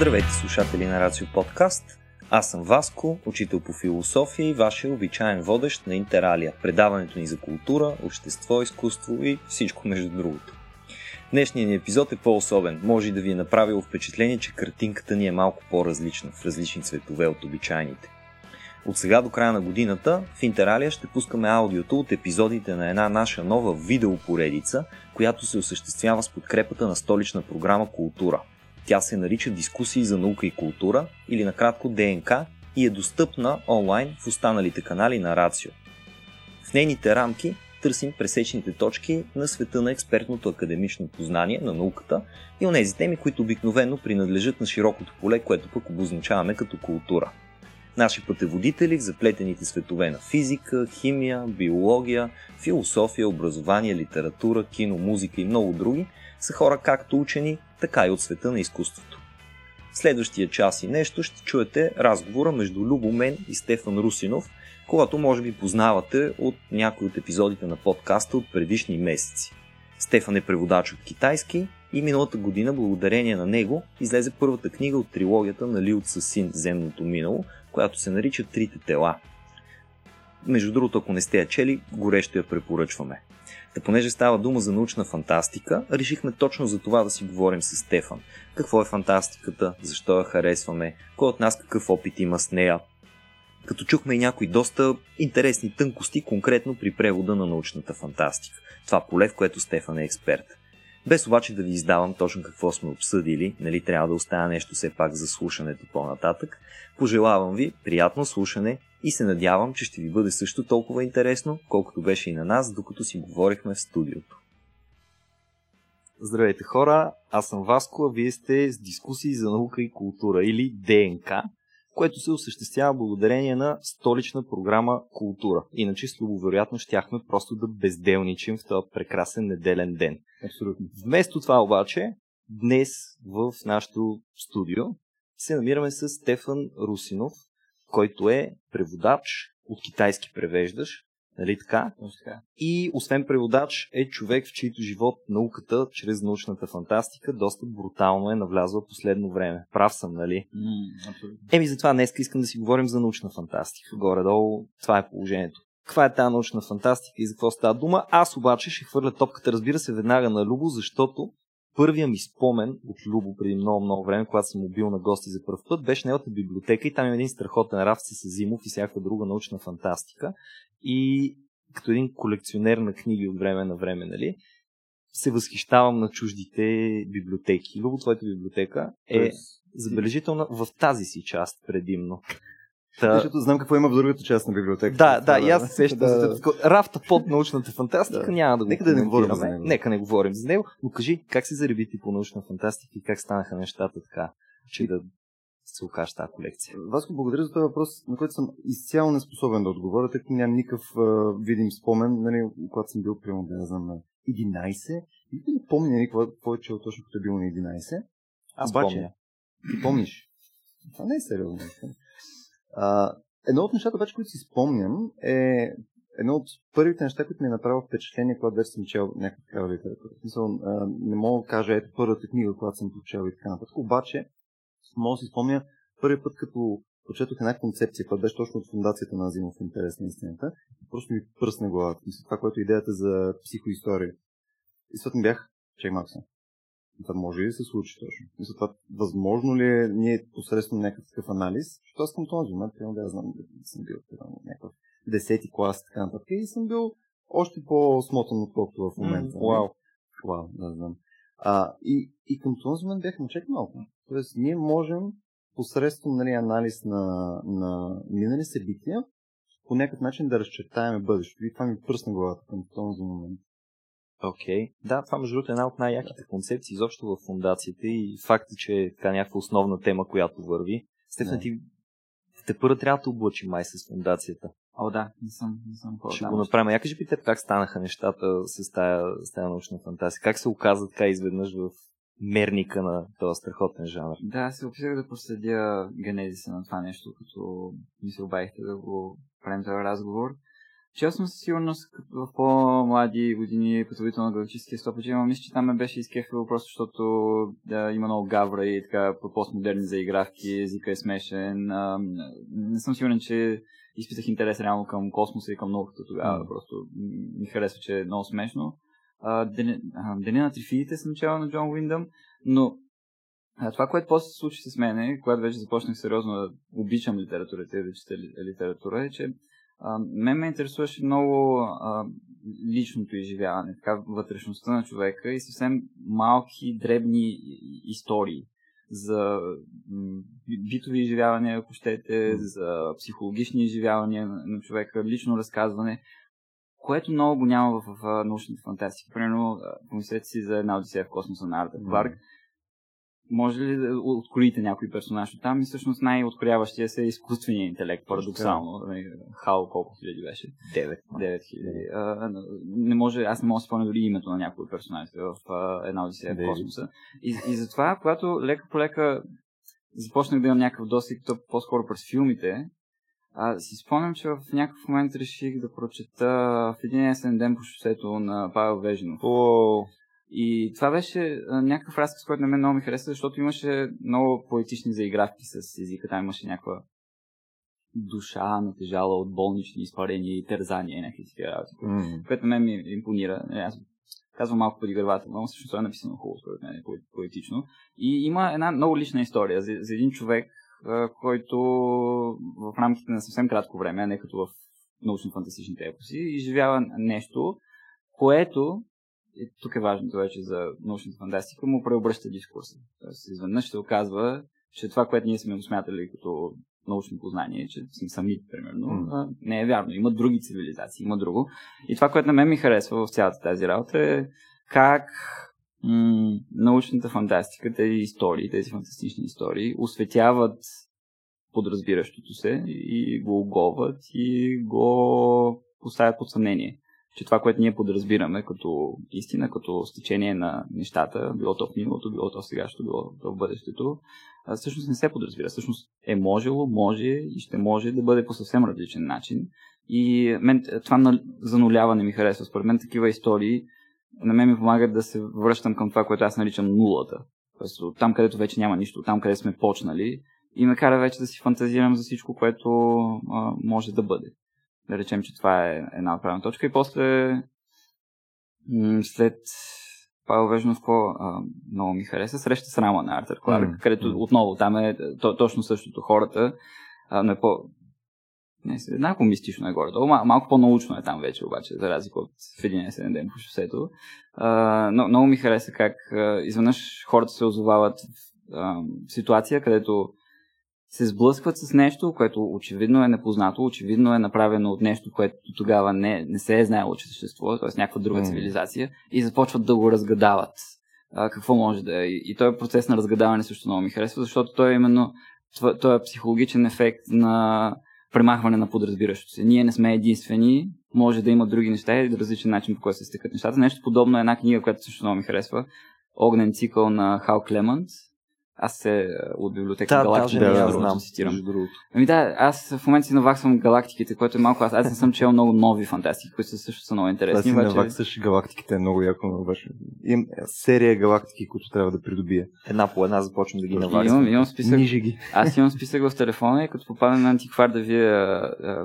Здравейте, слушатели на Рацио Подкаст. Аз съм Васко, учител по философия и вашия обичаен водещ на Интералия, предаването ни за култура, общество, изкуство и всичко между другото. Днешният ни епизод е по-особен. Може да ви е направило впечатление, че картинката ни е малко по-различна, в различни цветове от обичайните. От сега до края на годината в Интералия ще пускаме аудиото от епизодите на една наша нова видеопоредица, която се осъществява с подкрепата на столична програма Култура. Тя се нарича Дискусии за наука и култура или накратко ДНК и е достъпна онлайн в останалите канали на Рацио. В нейните рамки търсим пресечните точки на света на експертното академично познание на науката и онези теми, които обикновено принадлежат на широкото поле, което пък обозначаваме като култура. Наши пътеводители в заплетените светове на физика, химия, биология, философия, образование, литература, кино, музика и много други са хора както учени, така и от света на изкуството. В следващия час и нещо ще чуете разговора между Любо Мен и Стефан Русинов, когато може би познавате от някои от епизодите на подкаста от предишни месеци. Стефан е преводач от китайски и миналата година, благодарение на него, излезе първата книга от трилогията на Лиот със син Земното минало, която се нарича Трите тела. Между другото, ако не сте я чели, горещо я препоръчваме. Та понеже става дума за научна фантастика, решихме точно за това да си говорим с Стефан. Какво е фантастиката, защо я харесваме, кой от нас какъв опит има с нея. Като чухме и някои доста интересни тънкости, конкретно при превода на научната фантастика. Това поле, в което Стефан е експерт. Без обаче да ви издавам точно какво сме обсъдили, нали трябва да оставя нещо все пак за слушането по-нататък, пожелавам ви приятно слушане и се надявам, че ще ви бъде също толкова интересно, колкото беше и на нас, докато си говорихме в студиото. Здравейте хора, аз съм Васко, а вие сте с дискусии за наука и култура или ДНК, което се осъществява благодарение на столична програма Култура. Иначе с вероятно щяхме просто да безделничим в този прекрасен неделен ден. Абсолютно. Вместо това обаче, днес в нашото студио се намираме с Стефан Русинов, който е преводач, от китайски превеждаш, нали така? така. И освен преводач е човек, в чийто живот науката, чрез научната фантастика, доста брутално е навлязла последно време. Прав съм, нали? Mm, абсолютно. Еми, затова днес искам да си говорим за научна фантастика. Горе-долу, това е положението. Каква е тази научна фантастика и за какво става дума? Аз обаче ще хвърля топката, разбира се, веднага на Любо, защото първия ми спомен от Любо преди много, много време, когато съм бил на гости за първ път, беше неговата библиотека и там има един страхотен рафт с Зимов и всяка друга научна фантастика. И като един колекционер на книги от време на време, нали, се възхищавам на чуждите библиотеки. Любо, твоята библиотека е забележителна в тази си част предимно. Та... Защото знам какво има в другата част на библиотеката. Да, да, и аз се сещам да, за рафта под научната фантастика, да. няма да го Нека да не говорим за него. Нека не говорим за него, но кажи как се зареби ти по научна фантастика и как станаха нещата така, че да се окаже тази колекция. Васко, благодаря за този въпрос, на който съм изцяло неспособен да отговоря, тъй като нямам никакъв uh, видим спомен, нали, когато съм бил, примерно, да не знам, на 11. И не помня нали, какво е чел точно, като е бил на 11. Аз Обаче, помня. Ти помниш? Това не е сериозно. А, едно от нещата, обаче, които си спомням, е едно от първите неща, които ми е направило впечатление, когато вече съм чел някаква такава литература. Смисъл, не мога да кажа, ето първата книга, която съм прочел и така нататък. Обаче, мога да си спомня първи път, като прочетох една концепция, която беше точно от фундацията на Азимов интерес на истината. Просто ми пръсна главата. Мисля, това, което е идеята за психоистория. И съответно бях, чай малко това може ли да се случи точно? Мисля, това възможно ли е ние посредством някакъв такъв анализ? Защото аз към този момент, примерно да знам, да съм бил в някакъв десети клас, така нататък, и съм бил още по-смотан, отколкото в момента. Вау. Вау, да знам. А, и, и към този момент бях чек малко. Тоест, ние можем посредством нали, анализ на, на минали събития по някакъв начин да разчертаем бъдещето. И това ми пръсна главата към този момент. Окей. Okay. Да, това между другото е една от най-яките концепции изобщо в фундациите и факта, че е така някаква основна тема, която върви. Стефан, да. ти те първо трябва да облачи май с фундацията. О, да, не съм, не съм по Ще го направим. Я кажи питай как станаха нещата с тази, с тази научна фантастика. Как се оказа така изведнъж в мерника на този страхотен жанр? Да, се опитах да проследя генезиса на това нещо, като ми се обадихте да го правим този разговор. Съм със сигурност в по-млади години пътовител на галактическия стопач, но мисля, че там ме беше изкефило просто защото да, има много гавра и така по-постмодерни заигравки, езика е смешен. А, не съм сигурен, че изпитах интерес реално към космоса и към науката тогава. Mm. Просто ми харесва, че е много смешно. А, Деня, Деня на трифидите съм чел на Джон Уиндъм, но а, това, което после се случи с мен, когато вече започнах сериозно да обичам литературата и да чета литература, е, че а, мен ме интересуваше много а, личното изживяване, така вътрешността на човека и съвсем малки, дребни истории за битови изживявания, ако щете, за психологични изживявания на човека, лично разказване, което много го няма в, в, научната фантастика. Примерно, помислете си за една одисея в космоса на Арта Кларк. Mm може ли да откроите някой персонаж от там и всъщност най-открояващия се е изкуственият интелект, парадоксално. Нали, Хал колко хиляди беше? 9. 9 хиляди. Не може, аз не мога да спомня дори името на някой персонаж в а, една одисея в космоса. И, и затова, когато лека по лека започнах да имам някакъв досик, то по-скоро през филмите, а, си спомням, че в някакъв момент реших да прочета в един есен ден по шосето на Павел Вежинов. О, и това беше а, някакъв разказ, който на мен много ми хареса, защото имаше много поетични заигравки с езика. Там имаше някаква душа натежала от болнични изпарения и тързания и някакви такива работи, mm. което на мен ми импонира. Е, аз казвам малко подигравателно, но всъщност това е написано хубаво, според мен, поетично. И има една много лична история за, за един човек, който в рамките на съвсем кратко време, не като в научно-фантастичните епоси, изживява нещо, което и тук е важното вече за научната фантастика, му преобръща дискурса. Тоест, изведнъж се оказва, че това, което ние сме го смятали като научно познание, че сме сами, примерно, mm. не е вярно. Има други цивилизации, има друго. И това, което на мен ми харесва в цялата тази работа е как м- научната фантастика, тези истории, тези фантастични истории, осветяват подразбиращото се и го оговат и го поставят под съмнение че това, което ние подразбираме като истина, като стечение на нещата, било то в миналото, било то в сегашното, било то в бъдещето, всъщност не се подразбира. Всъщност е можело, може и ще може да бъде по съвсем различен начин. И мен това зануляване ми харесва. Според мен такива истории на мен ми помагат да се връщам към това, което аз наричам нулата. Тоест, там, където вече няма нищо, там, където сме почнали, и ме кара вече да си фантазирам за всичко, което а, може да бъде. Да речем, че това е една отправна точка. И после, след Павел Вежнов, какво много ми хареса, среща с Рама на Артер Кларк, mm-hmm. където отново там е то, точно същото хората, а, но е по... Не, еднакво мистично е горе. Мал, малко по-научно е там вече, обаче, за разлика от в един есен ден по шосето. А, но, много ми хареса как а, изведнъж хората се озовават в а, ситуация, където се сблъскват с нещо, което очевидно е непознато, очевидно е направено от нещо, което тогава не, не се е знаело, че съществува, т.е. някаква друга mm. цивилизация, и започват да го разгадават. А, какво може да е. И, този процес на разгадаване също много ми харесва, защото той е именно този е психологичен ефект на премахване на подразбиращото се. Ние не сме единствени, може да има други неща и различен начин по който се стъкат нещата. Нещо подобно е една книга, която също много ми харесва. Огнен цикъл на Хал Клемант, аз се от библиотека да, Галактика, да, да, да, знам, цитирам. Ами да, аз в момента си наваксвам галактиките, което е малко. Аз, аз не съм чел много нови фантастики, които също са много интересни. Аз си обаче... наваксваш галактиките е много яко. Обаче. Имам серия галактики, които трябва да придобия. Една по една започвам да ги наваксвам. Имам, имам списък. Нижи ги. Аз имам списък в телефона и като попадна на антиквар да вие,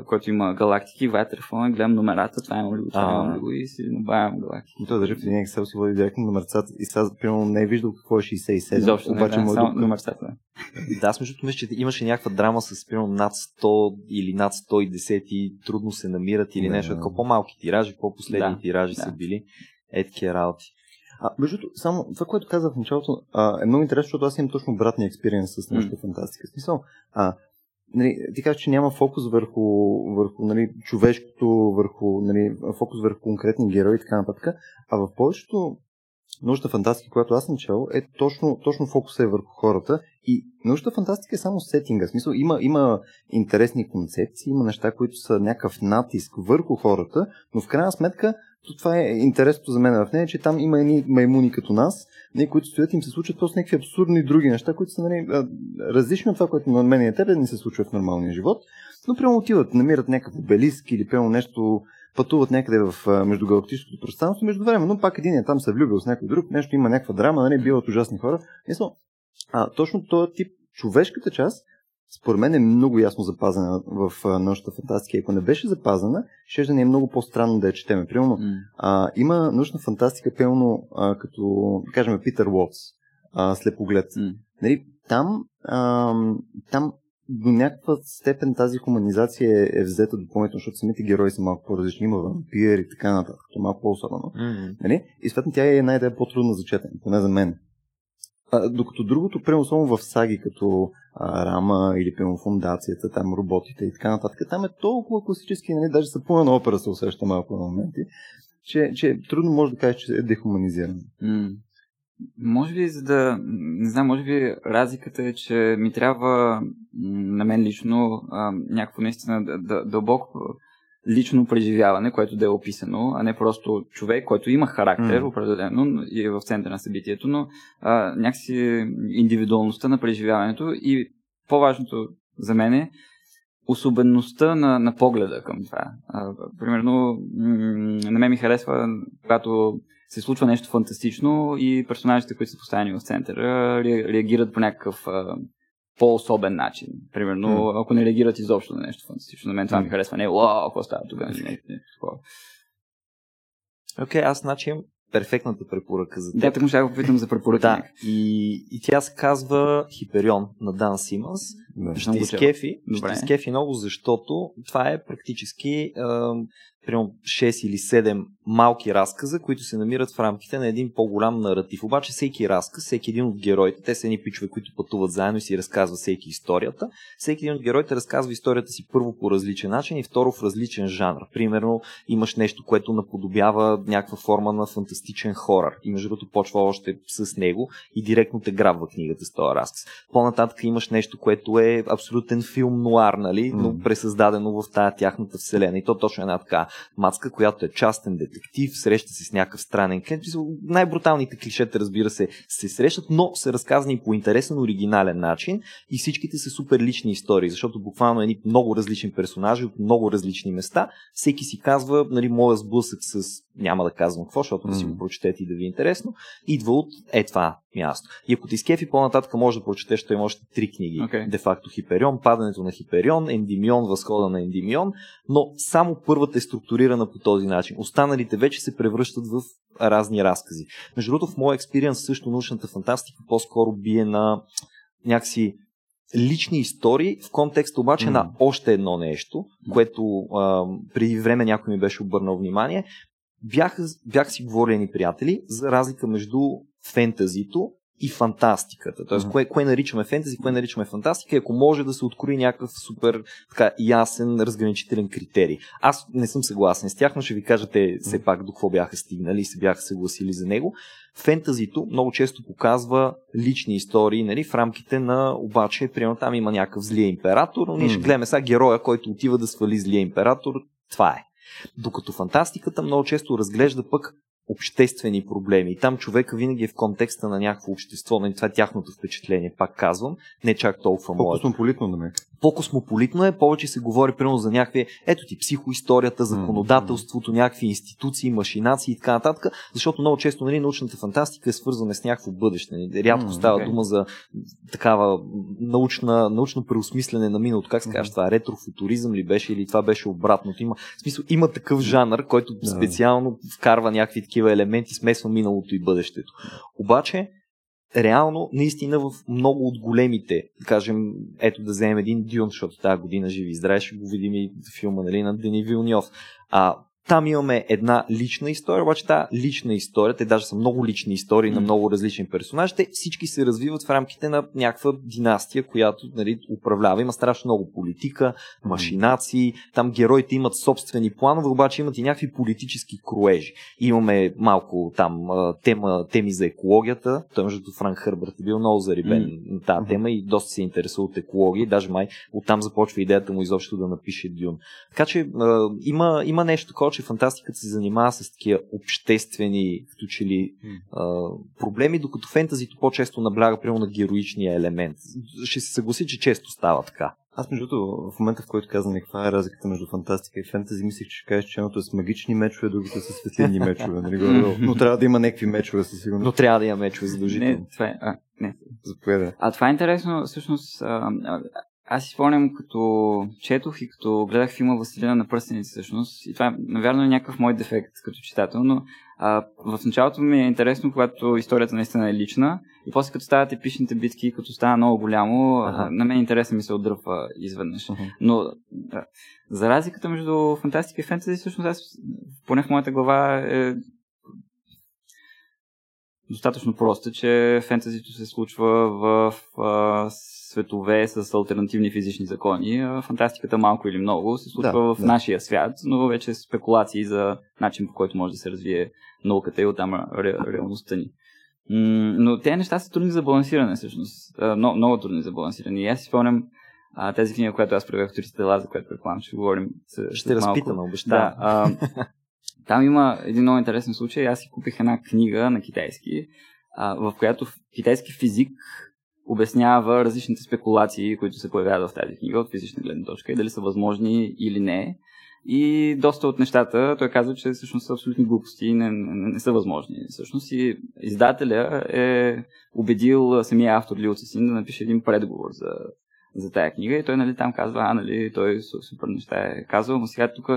който има галактики, вая телефона, гледам номерата, това имам ли го, това имам ли го и си набавям галактики. Той държи в един Excel си води директно номерцата и сега, примерно, не е виждал какво е 67. Изобщо обаче не, да, е дупка. номерцата. Да, аз между мисля, че имаше някаква драма с примерно над 100 или над 110 и трудно се намират или Да. нещо такова. По-малки тиражи, по-последни Да, тиражи да. са били. Е такива работи. А, между само това, което казах в началото, а, е много интересно, защото аз имам точно обратния експириенс с нашата фантастика. В Смисъл, а, нали, ти казваш, че няма фокус върху, върху нали, човешкото, върху, нали, фокус върху конкретни герои и така нататък, а в повечето научна фантастика, която аз съм чел, е точно, точно фокуса е върху хората И научната фантастика е само сетинга. В смисъл, има, има интересни концепции, има неща, които са някакъв натиск върху хората, но в крайна сметка то това е интересното за мен в нея, че там има едни маймуни като нас, не, които стоят и им се случват просто някакви абсурдни други неща, които са нали, различни от това, което на мен и на тебе не се случва в нормалния живот. Но прямо отиват, намират някакъв обелиск или прямо нещо, пътуват някъде в междугалактическото пространство, между време, но пак един е там се влюбил с някой друг, нещо има някаква драма, нали, биват ужасни хора. Мисля, а, точно този тип човешката част, според мен е много ясно запазена в научната фантастика. Ако не беше запазена, ще да ни е много по-странно да я четеме. Примерно, mm. а, има научна фантастика, пълно като, кажем, Питър Уотс, а, слепоглед. Mm. Нали, там, а, там до някаква степен тази хуманизация е, е взета допълнително, защото самите герои са малко по-различни. Има вампир и така нататък. Това е малко по-особено. Mm-hmm. Нали? И съответно тя е една идея по-трудна за четене, поне за мен. А, докато другото, прямо само в саги, като а, Рама или прямо фундацията, там роботите и така нататък, там е толкова класически, нали, даже са пълна опера се усеща малко на моменти, че, че трудно може да кажеш, че е дехуманизиран. Mm. Може би, за да. Не знам, може би разликата е, че ми трябва на мен лично а, някакво наистина дълбоко лично преживяване, което да е описано, а не просто човек, който има характер, mm. определено, и е в центъра на събитието, но а, някакси индивидуалността на преживяването и по-важното за мен е особеността на, на погледа към това. А, примерно, м- на мен ми харесва, когато се случва нещо фантастично и персонажите, които са поставени в центъра, реагират по някакъв а, по-особен начин. Примерно, mm. ако не реагират изобщо на нещо фантастично. На мен това mm. ми харесва. Не, вау, какво става тук? Окей, okay, аз значи имам перфектната препоръка за теб. Да, така ще го попитам за препоръка. Да, и, и тя се казва Хиперион на Дан Симънс. Да, ще изкефи, ще изкефи много, защото това е практически е, примерно 6 или 7 малки разказа, които се намират в рамките на един по-голям наратив. Обаче всеки разказ, всеки един от героите, те са едни пичове, които пътуват заедно и си разказва всеки историята. Всеки един от героите разказва историята си първо по различен начин и второ в различен жанр. Примерно имаш нещо, което наподобява някаква форма на фантастичен хорър. И между другото почва още с него и директно те грабва книгата с този разказ. По-нататък имаш нещо, което е абсолютен филм нуар, нали? но пресъздадено в тая тяхната вселена. И то точно е една така мацка, която е частен детектив, среща се с някакъв странен клиент. Най-бруталните клишета, разбира се, се срещат, но са разказани по интересен, оригинален начин и всичките са супер лични истории, защото буквално едни много различни персонажи от много различни места. Всеки си казва, нали, моя сблъсък с няма да казвам какво, защото да си го прочетете и да ви е интересно, идва от е това място. И ако ти скефи по-нататък може да прочетеш, той има още три книги. Okay. Де-факто Хиперион, падането на Хиперион, Ендимион, възхода на Ендимион, но само първата е структурирана по този начин. Останалите вече се превръщат в разни разкази. Между другото, в моя експириенс също научната фантастика по-скоро бие на някакси лични истории в контекста обаче mm. на още едно нещо, което а, преди време някой ми беше обърнал внимание бяха, бяха си говорени приятели за разлика между фентазито и фантастиката. Тоест, mm-hmm. кое, кое наричаме фентази, кое наричаме фантастика, ако може да се открои някакъв супер така, ясен, разграничителен критерий. Аз не съм съгласен с тях, но ще ви кажа те все пак до какво бяха стигнали и се бяха съгласили за него. Фентазито много често показва лични истории, нали, в рамките на обаче, примерно там има някакъв злия император, но ние mm-hmm. ще гледаме сега героя, който отива да свали злия император. Това е. Докато фантастиката много често разглежда пък обществени проблеми. И там човека винаги е в контекста на някакво общество. Нали, това е тяхното впечатление, пак казвам. Не чак толкова мое. По-космополитно, да ме. По-космополитно е, повече се говори примерно за някакви, ето ти, психоисторията, законодателството, някакви институции, машинации и така нататък, защото много често нали, научната фантастика е свързана с някакво бъдеще. Нали. Рядко става okay. дума за такава научна, научно преосмислене на миналото. Как се казва това? Ретрофутуризъм ли беше или това беше обратното? Има, в смисъл, има такъв жанр, който специално вкарва някакви такива елементи, смесва миналото и бъдещето. Обаче, реално, наистина в много от големите, да кажем, ето да вземем един Дюн, защото тази година живи и здраве, ще го видим и филма нали, на Дени Вилньов. А Там имаме една лична история, обаче тази лична история, те даже са много лични истории mm. на много различни персонажи, те всички се развиват в рамките на някаква династия, която нали, управлява. Има страшно много политика, машинации, там героите имат собствени планове, обаче имат и някакви политически кроежи. Имаме малко там тема, теми за екологията, той между Франк Хърбърт е бил много зарибен mm. тази тема и доста се интересува от екология, даже май оттам започва идеята му изобщо да напише Дюн. Така че има, има нещо такова, че фантастиката се занимава с такива обществени, като че ли, а, проблеми, докато фентазито по-често набляга прямо на героичния елемент. Ще се съгласи, че често става така. Аз между другото, в момента в който казвам каква е разликата между фантастика и фентази, мислих, че ще кажеш, че едното е с магични мечове, другото е с светлинни мечове. Нали? Но трябва да има някакви мечове, със сигурност. Но трябва да има мечове, задължително. Не, това е, а, не. Заповядай. А това е интересно, всъщност, а, а, аз си спомням, като четох и като гледах филма Василина на пръстеници, всъщност, и това, навярно, е някакъв мой дефект като читател, но а, в началото ми е интересно, когато историята наистина е лична, и после като стават епичните битки, като става много голямо, ага. на мен интереса ми се отдръпва изведнъж. Ага. Но да, за разликата между фантастика и фентези, всъщност аз, поне в моята глава е достатъчно проста, че фентезито се случва в а, светове с альтернативни физични закони. Фантастиката малко или много се случва да, в да. нашия свят, но вече спекулации за начин по който може да се развие науката и оттам ре, реалността ни. но тези неща са трудни за балансиране, всъщност. много, много трудни за балансиране. И аз си спомням а, тази книга, която аз правях туристите дела, за която предполагам, ще говорим. С, ще разпитаме, обещавам. Да, а, там има един много интересен случай. Аз си купих една книга на китайски, а, в която китайски физик обяснява различните спекулации, които се появяват в тази книга от физична гледна точка и дали са възможни или не. И доста от нещата той казва, че всъщност са абсолютни глупости и не, не, не са възможни. Всъщност и издателя е убедил самия автор Лил Син да напише един предговор за, за тая книга и той нали, там казва, а, нали, той супер неща е казал, но сега тук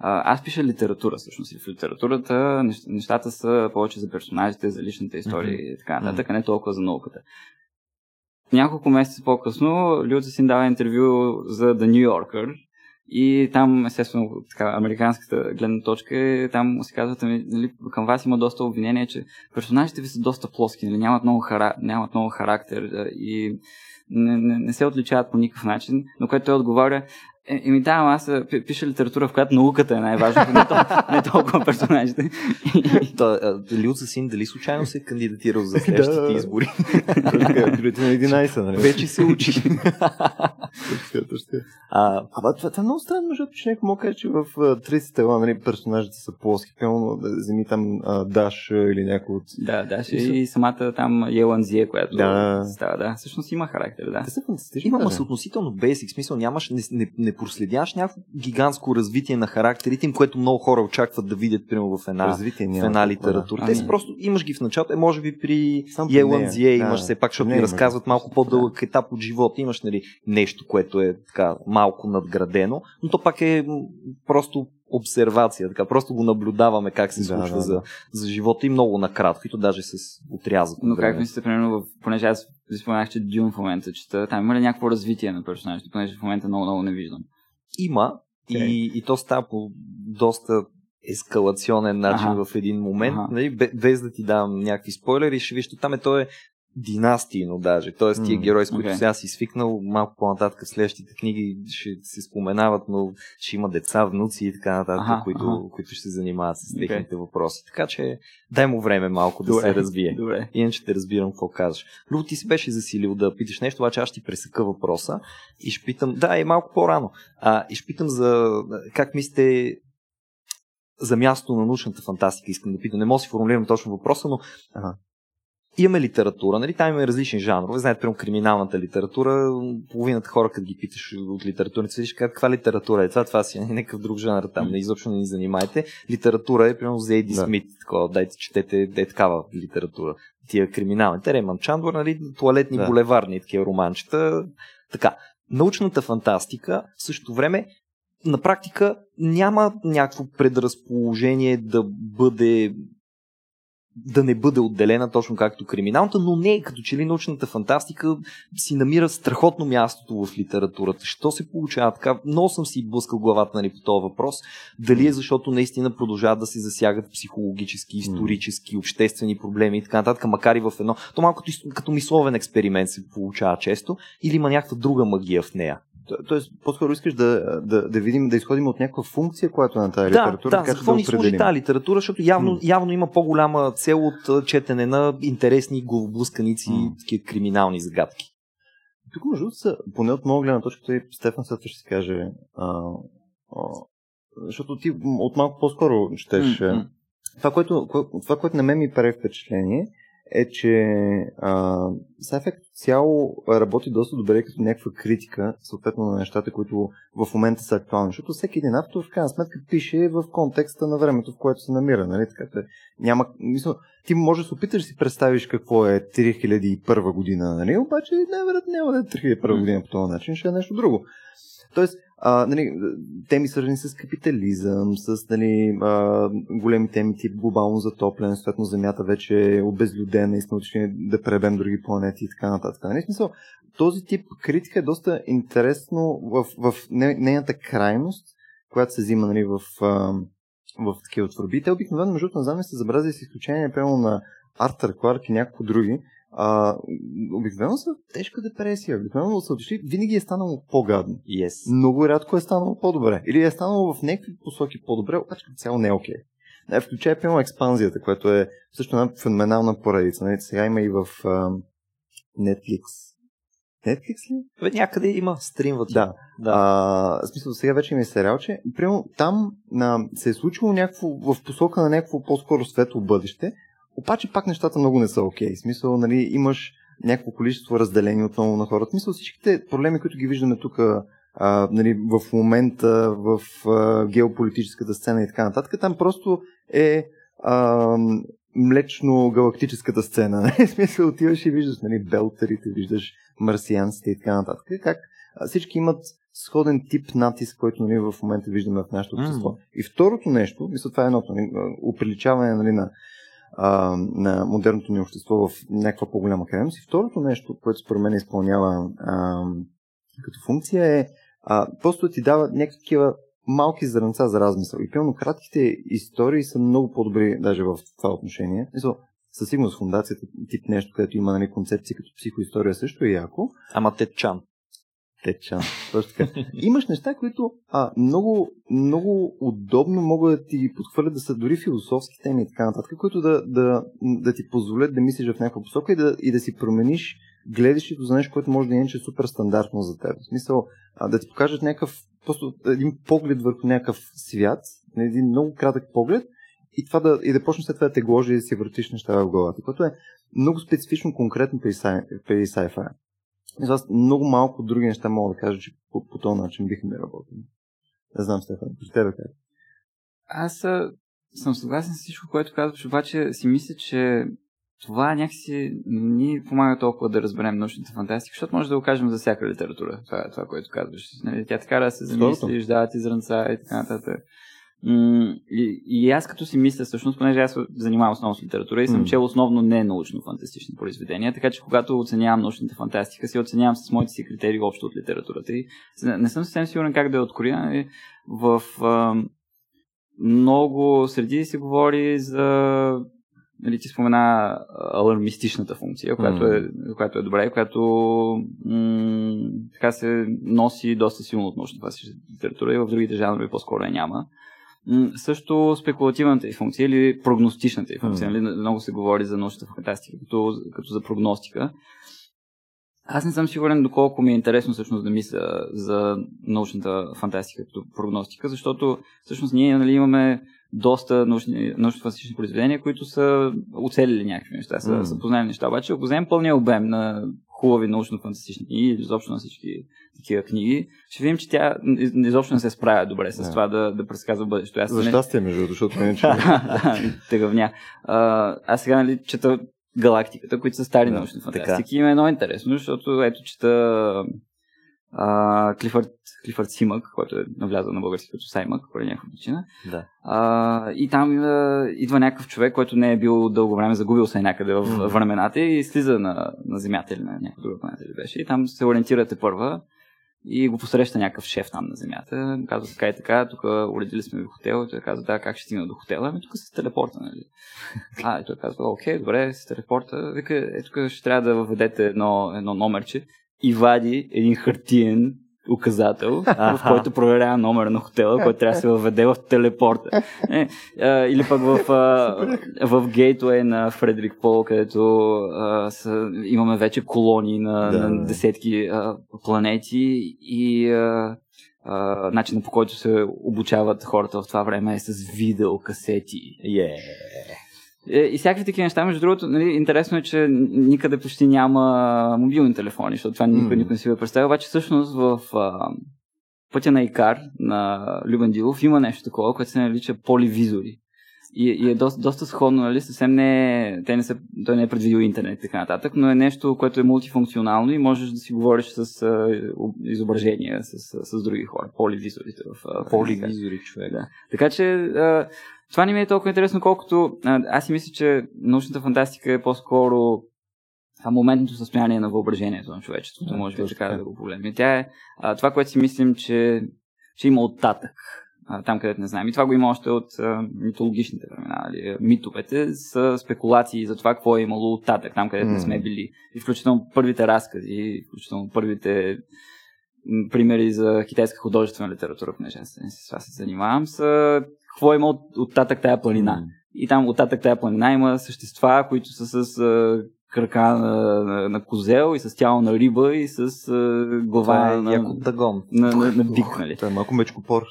аз пиша литература всъщност и в литературата нещата са повече за персонажите, за личната история mm-hmm. и така нататък, а не толкова за науката. Няколко месеца по-късно Люци Син дава интервю за The New Yorker и там, естествено, така, американската гледна точка е, там се казват, ами, нали, към вас има доста обвинения, че персонажите ви са доста плоски, нали, нямат, много хара, нямат много характер и не, не, не се отличават по никакъв начин, но което той отговаря, еми да, аз пиша литература, в която науката е най-важното, не, толкова, не толкова персонажите. Люца Син дали случайно се е кандидатирал за следващите избори? Бюлетин на 11, нали? Вече се учи. а, ама това, това е много странно, защото че някой мога каже, че в 30 тела нали, персонажите са плоски. Пълно вземи там Даш или някой от... Да, Даш и самата там Еланзия, която да. става. Да, всъщност има характер, да. Те са фантастични. Има, са относително basic, смисъл нямаш, не, не, не проследяваш някакво гигантско развитие на характерите им, което много хора очакват да видят, примерно в една, развитие, в една литература. Те ами... просто имаш ги в началото, е, може би при Еланзия да, имаш все пак, защото ни разказват малко по-дълъг да. етап от живота, имаш нали, нещо, което е така малко надградено, но то пак е просто обсервация, така просто го наблюдаваме как се да, случва да, да. За, за живота и много накратко, и то даже с отрязък. Но как мислите, примерно, понеже аз ви споменах, че Дюн в момента чета, там има ли някакво развитие на персонажите, понеже в момента много, много не виждам? Има okay. и, и то става по доста ескалационен начин ага. в един момент, ага. нали, без да ти дам някакви спойлери, ще виж, там е, то е династийно даже. Тоест тия герои, с които okay. сега си свикнал, малко по-нататък в следващите книги ще се споменават, но ще има деца, внуци и така нататък, ага, които, ага. които ще се занимават с техните okay. въпроси. Така че дай му време малко да се развие. Добре. Иначе те разбирам какво казваш. Любо, ти си беше засилил да питаш нещо, обаче аз ще ти пресъка въпроса и ще питам, да, е малко по-рано, а, и ще питам за как мислите за място на научната фантастика, искам да питам. Не мога да си формулирам точно въпроса, но ага имаме литература, нали? Там имаме различни жанрове. Знаете, прямо криминалната литература, половината хора, като ги питаш от литературници, виж каква литература е това, това си е някакъв друг жанр там, не изобщо не ни занимайте. Литература е, примерно, за Еди да. Смит, такова, дайте, четете, е такава литература. Тия криминалните, Реман Чандвор, нали, туалетни да. булеварни такива романчета. Така. Научната фантастика, в същото време, на практика няма някакво предразположение да бъде да не бъде отделена точно както криминалната, но не като че ли научната фантастика си намира страхотно мястото в литературата. Що се получава така? Много съм си блъскал главата нали, по този въпрос. Дали е защото наистина продължават да се засягат психологически, исторически, обществени проблеми и така нататък, макар и в едно. То малко като, като мисловен експеримент се получава често, или има някаква друга магия в нея. Тоест, по-скоро искаш да, да, да видим, да изходим от някаква функция, която е на тази да, литература. Да, за какво да ни служи тази литература, защото явно, mm. явно има по-голяма цел от четене на интересни главоблъсканици mm. такива криминални загадки. Тук може да поне от моя гледна точка, Стефан след ще си каже, а, а, защото ти от малко по-скоро четеш. Mm-hmm. Това, което, това, което на мен ми прави впечатление, е, че Sci-Fi цяло работи доста добре като някаква критика, съответно на нещата, които в момента са актуални. Защото всеки един автор в крайна сметка пише в контекста на времето, в което се намира. Нали? Така, те, няма, мисъл, ти може да се опиташ да си представиш какво е 3001 година, нали? обаче най-вероятно няма да е 3001 година по този начин, ще е нещо друго. Тоест, а, нали, теми свързани с капитализъм, с нали, а, големи теми тип глобално затопляне, съответно Земята вече е обезлюдена и сме отишли да пребем други планети и така нататък. Нали, смисъл, този тип критика е доста интересно в, в нейната крайност, която се взима нали, в, в такива творби. Те обикновено, между на се забрази с изключение, прямо на Артър Кларк и няколко други, а, обикновено са тежка депресия. Обикновено са отишли, винаги е станало по-гадно. Yes. Много рядко е станало по-добре. Или е станало в някакви посоки по-добре, обаче като цяло не е окей. Okay. Включая пълно експанзията, което е също една феноменална поредица. Нали? Сега има и в а, Netflix. Netflix ли? Бе, някъде има стримват. Да. да. А, в смисъл, сега вече има сериал, че примерно там на, се е случило някакво в посока на някакво по-скоро светло бъдеще, обаче пак нещата много не са окей. Okay. Смисъл, нали, имаш някакво количество разделение отново на хората. Смисъл, всичките проблеми, които ги виждаме тук нали, в момента, в а, геополитическата сцена и така нататък, там просто е а, млечно-галактическата сцена. В смисъл, отиваш и виждаш нали, белтерите, виждаш марсианците и така нататък. Как всички имат сходен тип натиск, който нали, в момента виждаме в нашето общество. Mm. И второто нещо, мисля, това е едното, нали, уприличаване нали, на а, на модерното ни общество в някаква по-голяма крайност. И второто нещо, което според мен изпълнява а, като функция е а, просто ти дава някакви малки зранца за размисъл. И пълно кратките истории са много по-добри даже в това отношение. със сигурност фундацията тип нещо, където има нали, концепция като психоистория също е яко. Ама те чан теча. Точно така. Имаш неща, които а, много, много удобно могат да ти ги подхвърлят да са дори философски теми и така нататък, които да, да, да ти позволят да мислиш в някаква посока и да, и да си промениш гледащето за нещо, което може да е иначе супер стандартно за теб. В смисъл, а, да ти покажат някакъв, просто един поглед върху някакъв свят, един много кратък поглед, и, това да, и да почнеш след това да те гложи и да си въртиш неща в главата, което е много специфично конкретно при, sci- при sci-fi. Аз много малко други неща мога да кажа, че по, по този начин бихме ми работили. Не знам, Стефан, при тебе как? Аз а, съм съгласен с всичко, което казваш, обаче си мисля, че това някакси ни помага толкова да разберем научната фантастика, защото може да го кажем за всяка литература. Това е това, което казваш. Нали, тя така да се замислиш, дават изранца и така нататък. И, и аз като си мисля, всъщност, понеже аз занимавам основно с литература и съм mm. чел основно не научно-фантастични произведения, така че когато оценявам научната фантастика, си оценявам с моите си критерии общо от литературата. И не съм съвсем сигурен как да я. Нали, в а, много среди се говори за нали, ти спомена алармистичната функция, която, е, която е добра и която м- така се носи доста силно от научната литература и в другите жанрове по-скоро я няма също спекулативната и функция или прогностичната и функция. Mm. Нали? Много се говори за научната фантастика като, като за прогностика. Аз не съм сигурен доколко ми е интересно всъщност да мисля за научната фантастика като прогностика, защото всъщност ние нали, имаме доста научни, научно-фантастични произведения, които са оцелили някакви неща, са, mm. са познали неща. Обаче, ако вземем пълния обем на хубави научно-фантастични книги или изобщо на всички такива книги, ще видим, че тя изобщо не се справя добре с yeah. това да, да предсказва бъдещето. Аз За щастие, между другото, защото не че... Тъгъвня. Аз сега нали, чета галактиката, които са стари да, научни фантастики. Има едно интересно, защото ето чета а, Клифърд, Клифърд Симък, който е навлязъл на български като Саймък, по някаква причина. Да. А, и там а, идва някакъв човек, който не е бил дълго време, загубил се някъде в Мгм. времената и слиза на, на Земята или на някаква друга планета ли беше. И там се ориентирате първа и го посреща някакъв шеф там на Земята. Казва така и така, тук уредили сме ви хотел. И той казва, да, как ще стигна до хотела? Ами тук с телепорта, нали? А, и той казва, окей, добре, с телепорта. Вика, е, тук ще трябва да въведете едно, едно номерче и вади един хартиен указател, в който проверява номера на хотела, който трябва да се въведе в телепорта. Е, а, или пък в, а, в гейтвей на Фредерик Пол, където а, са, имаме вече колонии на, Да. на десетки а, планети и а, а, начинът по който се обучават хората в това време е с видеокасети. Yeah. Е, И всякакви такива неща, между другото, нали, интересно е, че никъде почти няма мобилни телефони, защото това никой, М. никой не си го е представил, обаче всъщност в а, пътя на Икар на Любен Дилов има нещо такова, което се нарича поливизори. И, и е доста, доста сходно, нали? Съвсем не те не са, той не е предвидил интернет и така нататък, но е нещо, което е мултифункционално и можеш да си говориш с а, изображения, с, с, с други хора. Поливизорите в а. Поливизори, човек. Да. Така че а, това не ми е толкова интересно, колкото а, аз си мисля, че научната фантастика е по-скоро а, моментното състояние на въображението на човечеството, Да, може би точно така да го погледнем. Тя е а, това, което си мислим, че, че има оттатък. А, там, където не знаем. И това го има още от а, митологичните времена. Нали? Митовете са спекулации за това какво е имало оттатък, там, където не сме били. И включително първите разкази, включително първите примери за китайска художествена литература, понеже аз с това се занимавам, са какво има от, оттатък тая планина. И там оттатък тая планина има същества, които са с а, крака на, на, на козел и с тяло на риба и с а, глава Това е на, яко дагон. на, на, на бик, нали? Това е малко мечкопор.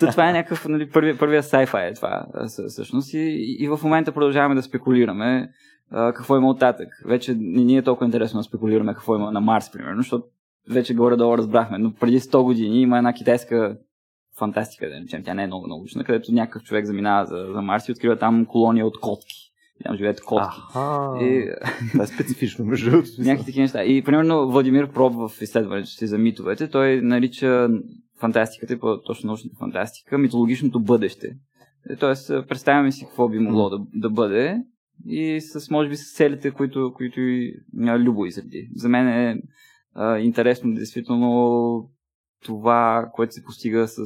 Та, това е някакъв, нали, първия, първия sci-fi е това, всъщност. И, и в момента продължаваме да спекулираме а, какво има оттатък. Вече не ни е толкова интересно да спекулираме какво има на Марс, примерно, защото вече горе-долу разбрахме. Но преди 100 години има една китайска фантастика, да речем, тя не е много научна, където някакъв човек заминава за, за Марс и открива там колония от котки. И там живеят котки. Аха. И, Това е специфично, между другото. някакви такива неща. И примерно Владимир Проб в изследването си за митовете, той нарича фантастиката, и по-точно научната фантастика, митологичното бъдеще. Е, Тоест, представяме си какво би могло да, да бъде и с, може би, с целите, които, които и Любо изреди. За мен е а, интересно, действително, това, което се постига с...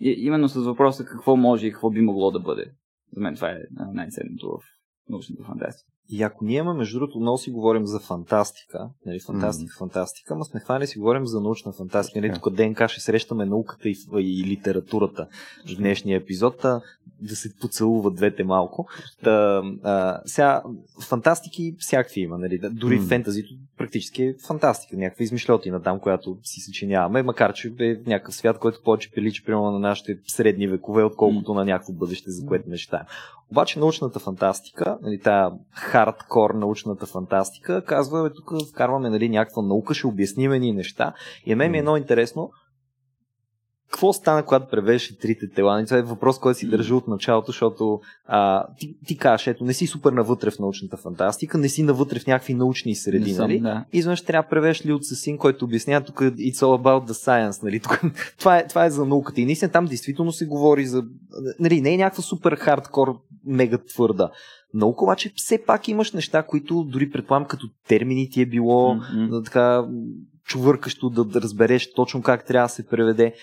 и- Именно с въпроса какво може и какво би могло да бъде. За мен това е най-ценното в научната фантастика. И ако ние имаме, между другото, много си говорим за фантастика, нали, фантастика, фантастика, ама сме хванали си говорим за научна фантастика. Нали, тук ДНК ще срещаме науката и, и литературата в днешния епизод, а, да се поцелуват двете малко. Та, а, сега, фантастики всякакви има, нали, да, дори М. фентазито практически е фантастика, някаква измишлетина там, която си съчиняваме, макар че е някакъв свят, който повече прилича примерно на нашите средни векове, отколкото на някакво бъдеще, за което мечтаем. Обаче научната фантастика, нали, тая хардкор научната фантастика, казва, тук вкарваме нали, някаква наука, ще обясним ни неща. И мен ми е много интересно, какво стана, когато превеше трите тела? Нали, Това е въпрос, който си държа от началото, защото а, ти, ти кажеш, ето, не си супер навътре в научната фантастика, не си навътре в някакви научни среди, Не съм, нали? да. Изведнъж трябва да превеш ли от Сасин, който обяснява тук it's all about the science, нали? Тук, това, е, това е за науката. И наистина там действително се говори за... Нали, не е някаква супер хардкор, мега твърда наука, обаче все пак имаш неща, които дори предполагам като термини ти е било да, така чувъркащо да, да разбереш точно как трябва да се преведе.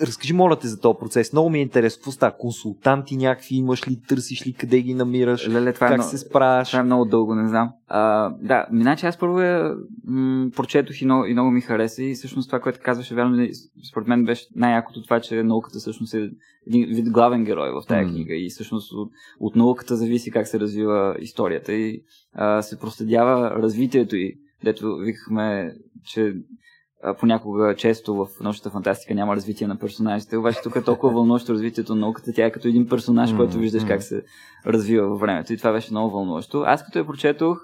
Разкажи, моля те, за този процес. Много ми е интересно. Какво става? Консултанти някакви имаш ли? Търсиш ли? Къде ги намираш? Леле, това е как много- се справяш? Това е много дълго, не знам. А, да, иначе аз първо я м- прочетох и много, и много ми хареса и всъщност това, което казваше, вярно, според мен беше най-якото това, че науката всъщност е един вид главен герой в тази М. книга и всъщност от, от науката зависи как се развива историята и а, се проследява развитието и дето викахме, че понякога често в научната фантастика няма развитие на персонажите, обаче тук е толкова вълнуващо развитието на науката, тя е като един персонаж, който виждаш как се развива във времето. И това беше много вълнуващо. Аз като я прочетох,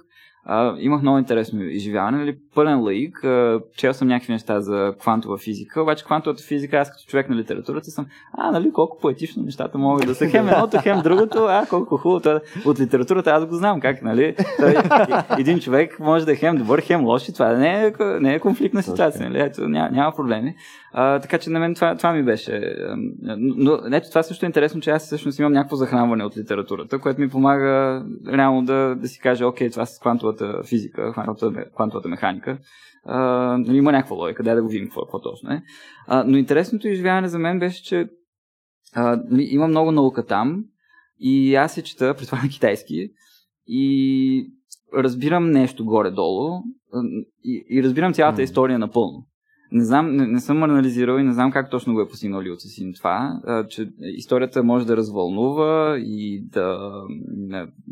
а, имах много интересно изживяване, нали, пълен лаик, а, чел съм някакви неща за квантова физика, обаче квантовата физика, аз като човек на литературата съм, а, нали, колко поетично нещата могат да са хем едното, хем другото, а, колко хубаво, това, от литературата аз го знам как, нали, той, един човек може да е хем добър, хем лош и това не е, не е конфликтна ситуация, нали, ето, няма, няма проблеми. А, така че на мен това, това ми беше. Но ето това също е интересно, че аз всъщност имам някакво захранване от литературата, което ми помага реално да, да си кажа, окей, това с квантовата физика, квантовата, квантовата механика. А, нали, има някаква логика, дай да го видим какво, какво точно е. А, но интересното изживяване за мен беше, че а, нали, има много наука там и аз се чета, при това на китайски, и разбирам нещо горе-долу и, и разбирам цялата история напълно. Не знам, не, не съм анализирал и не знам как точно го е постигнал Лио Цесин това, а, че историята може да развълнува и да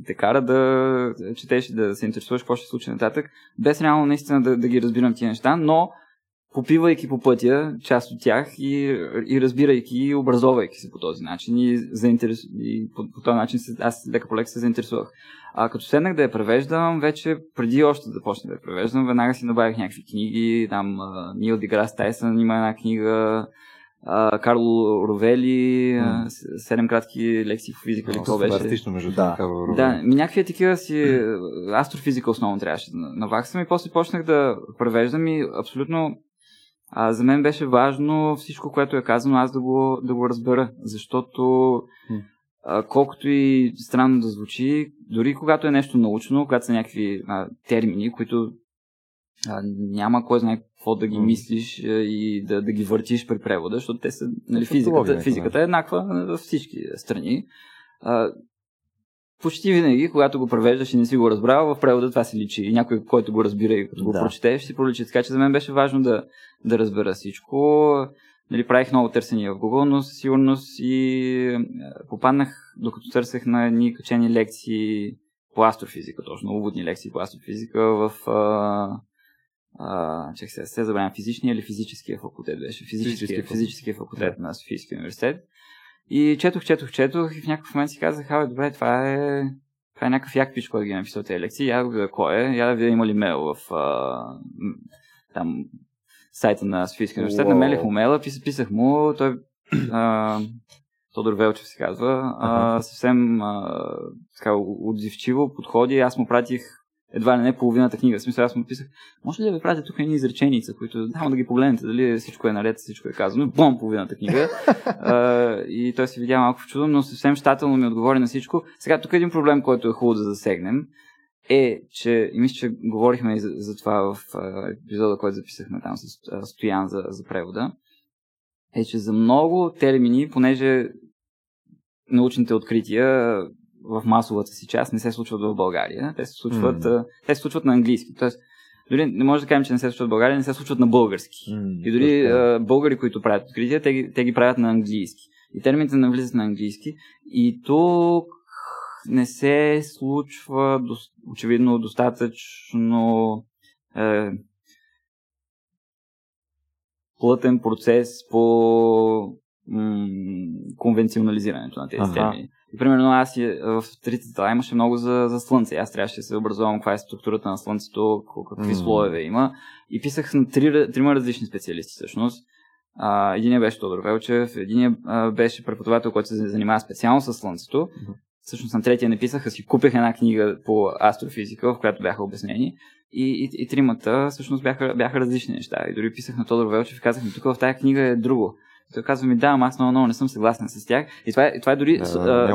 те кара да четеш да се интересуваш какво ще случи нататък, без реално наистина да, да ги разбирам тия неща, но попивайки по пътя част от тях и, и разбирайки и образовайки се по този начин и, заинтерес... и по, по този начин аз лека по лека се заинтересувах. А като седнах да я превеждам, вече преди още да почна да я превеждам, веднага си набавих някакви книги. Там Нил Деграс Тайсън има една книга, а, Карло Ровели, mm. седем кратки лекции по физика, или какво беше. между да. Карло Да, ми някакви такива си, астрофизика основно трябваше да наваксам и после почнах да превеждам и абсолютно а, за мен беше важно всичко, което е казано, аз да го, да го разбера, защото а, колкото и странно да звучи, дори когато е нещо научно, когато са някакви а, термини, които а, няма кой знае какво да ги мислиш а, и да, да ги въртиш при превода, защото те са, нали, физиката, физиката е еднаква във всички страни. А, почти винаги, когато го превеждаш и не си го разбрал, в превода това се личи. И някой, който го разбира и като го да. прочетеш, си проличи. Така че за мен беше важно да, да разбера всичко нали, правих много търсения в Google, но със сигурност и е, попаднах, докато търсех на едни качени лекции по астрофизика, точно уводни лекции по астрофизика в а, а, чех се, се забравям, физичния или физическия факултет беше. Физическия, физическия факултет на Софийския университет. И четох, четох, четох и в някакъв момент си казах, абе, добре, това е, това е някакъв як пич, който ги е написал тези лекции. Я да видя кой е, я да видя има ли мейл в а, там сайта на Софийския университет, намелих му мейла, писах, писах му, той а, Тодор Велчев се казва, а, съвсем а, така отзивчиво подходи, аз му пратих едва ли не половината книга. В смисъл, аз му писах, може ли да ви пратя тук едни изреченица, които само да ги погледнете, дали всичко е наред, всичко е казано. Бом, половината книга. а, и той се видя малко в чудо, но съвсем щателно ми отговори на всичко. Сега, тук е един проблем, който е хубаво да засегнем е, че, и мисля, че говорихме и за, за това в епизода, който записахме там с Стоян за, за превода, е, че за много термини, понеже научните открития в масовата си част не се случват в България, те се случват, mm. те се случват на английски. Тоест, дори не може да кажем, че не се случват в България, не се случват на български. Mm, и дори а, българи, които правят открития, те, те ги правят на английски. И термините навлизат на английски. И тук не се случва до, очевидно достатъчно е, плътен процес по м- конвенционализирането на тези ага. теми. И, примерно аз в трицата имаше много за, за Слънце. Аз трябваше да се образувам каква е структурата на Слънцето, какви mm. слоеве има. И писах на три, трима различни специалисти всъщност. Uh, беше Тодор Велчев, единият uh, беше преподавател, който се занимава специално с Слънцето. Mm-hmm всъщност на третия написаха, си купих една книга по астрофизика, в която бяха обяснени. И, и, и тримата всъщност бяха, бяха различни неща. И дори писах на Тодор Велчев и казах ми, тук в тази книга е друго. Той казва ми, да, ама аз много, много не съм съгласен с тях. И това е, това е дори. Да,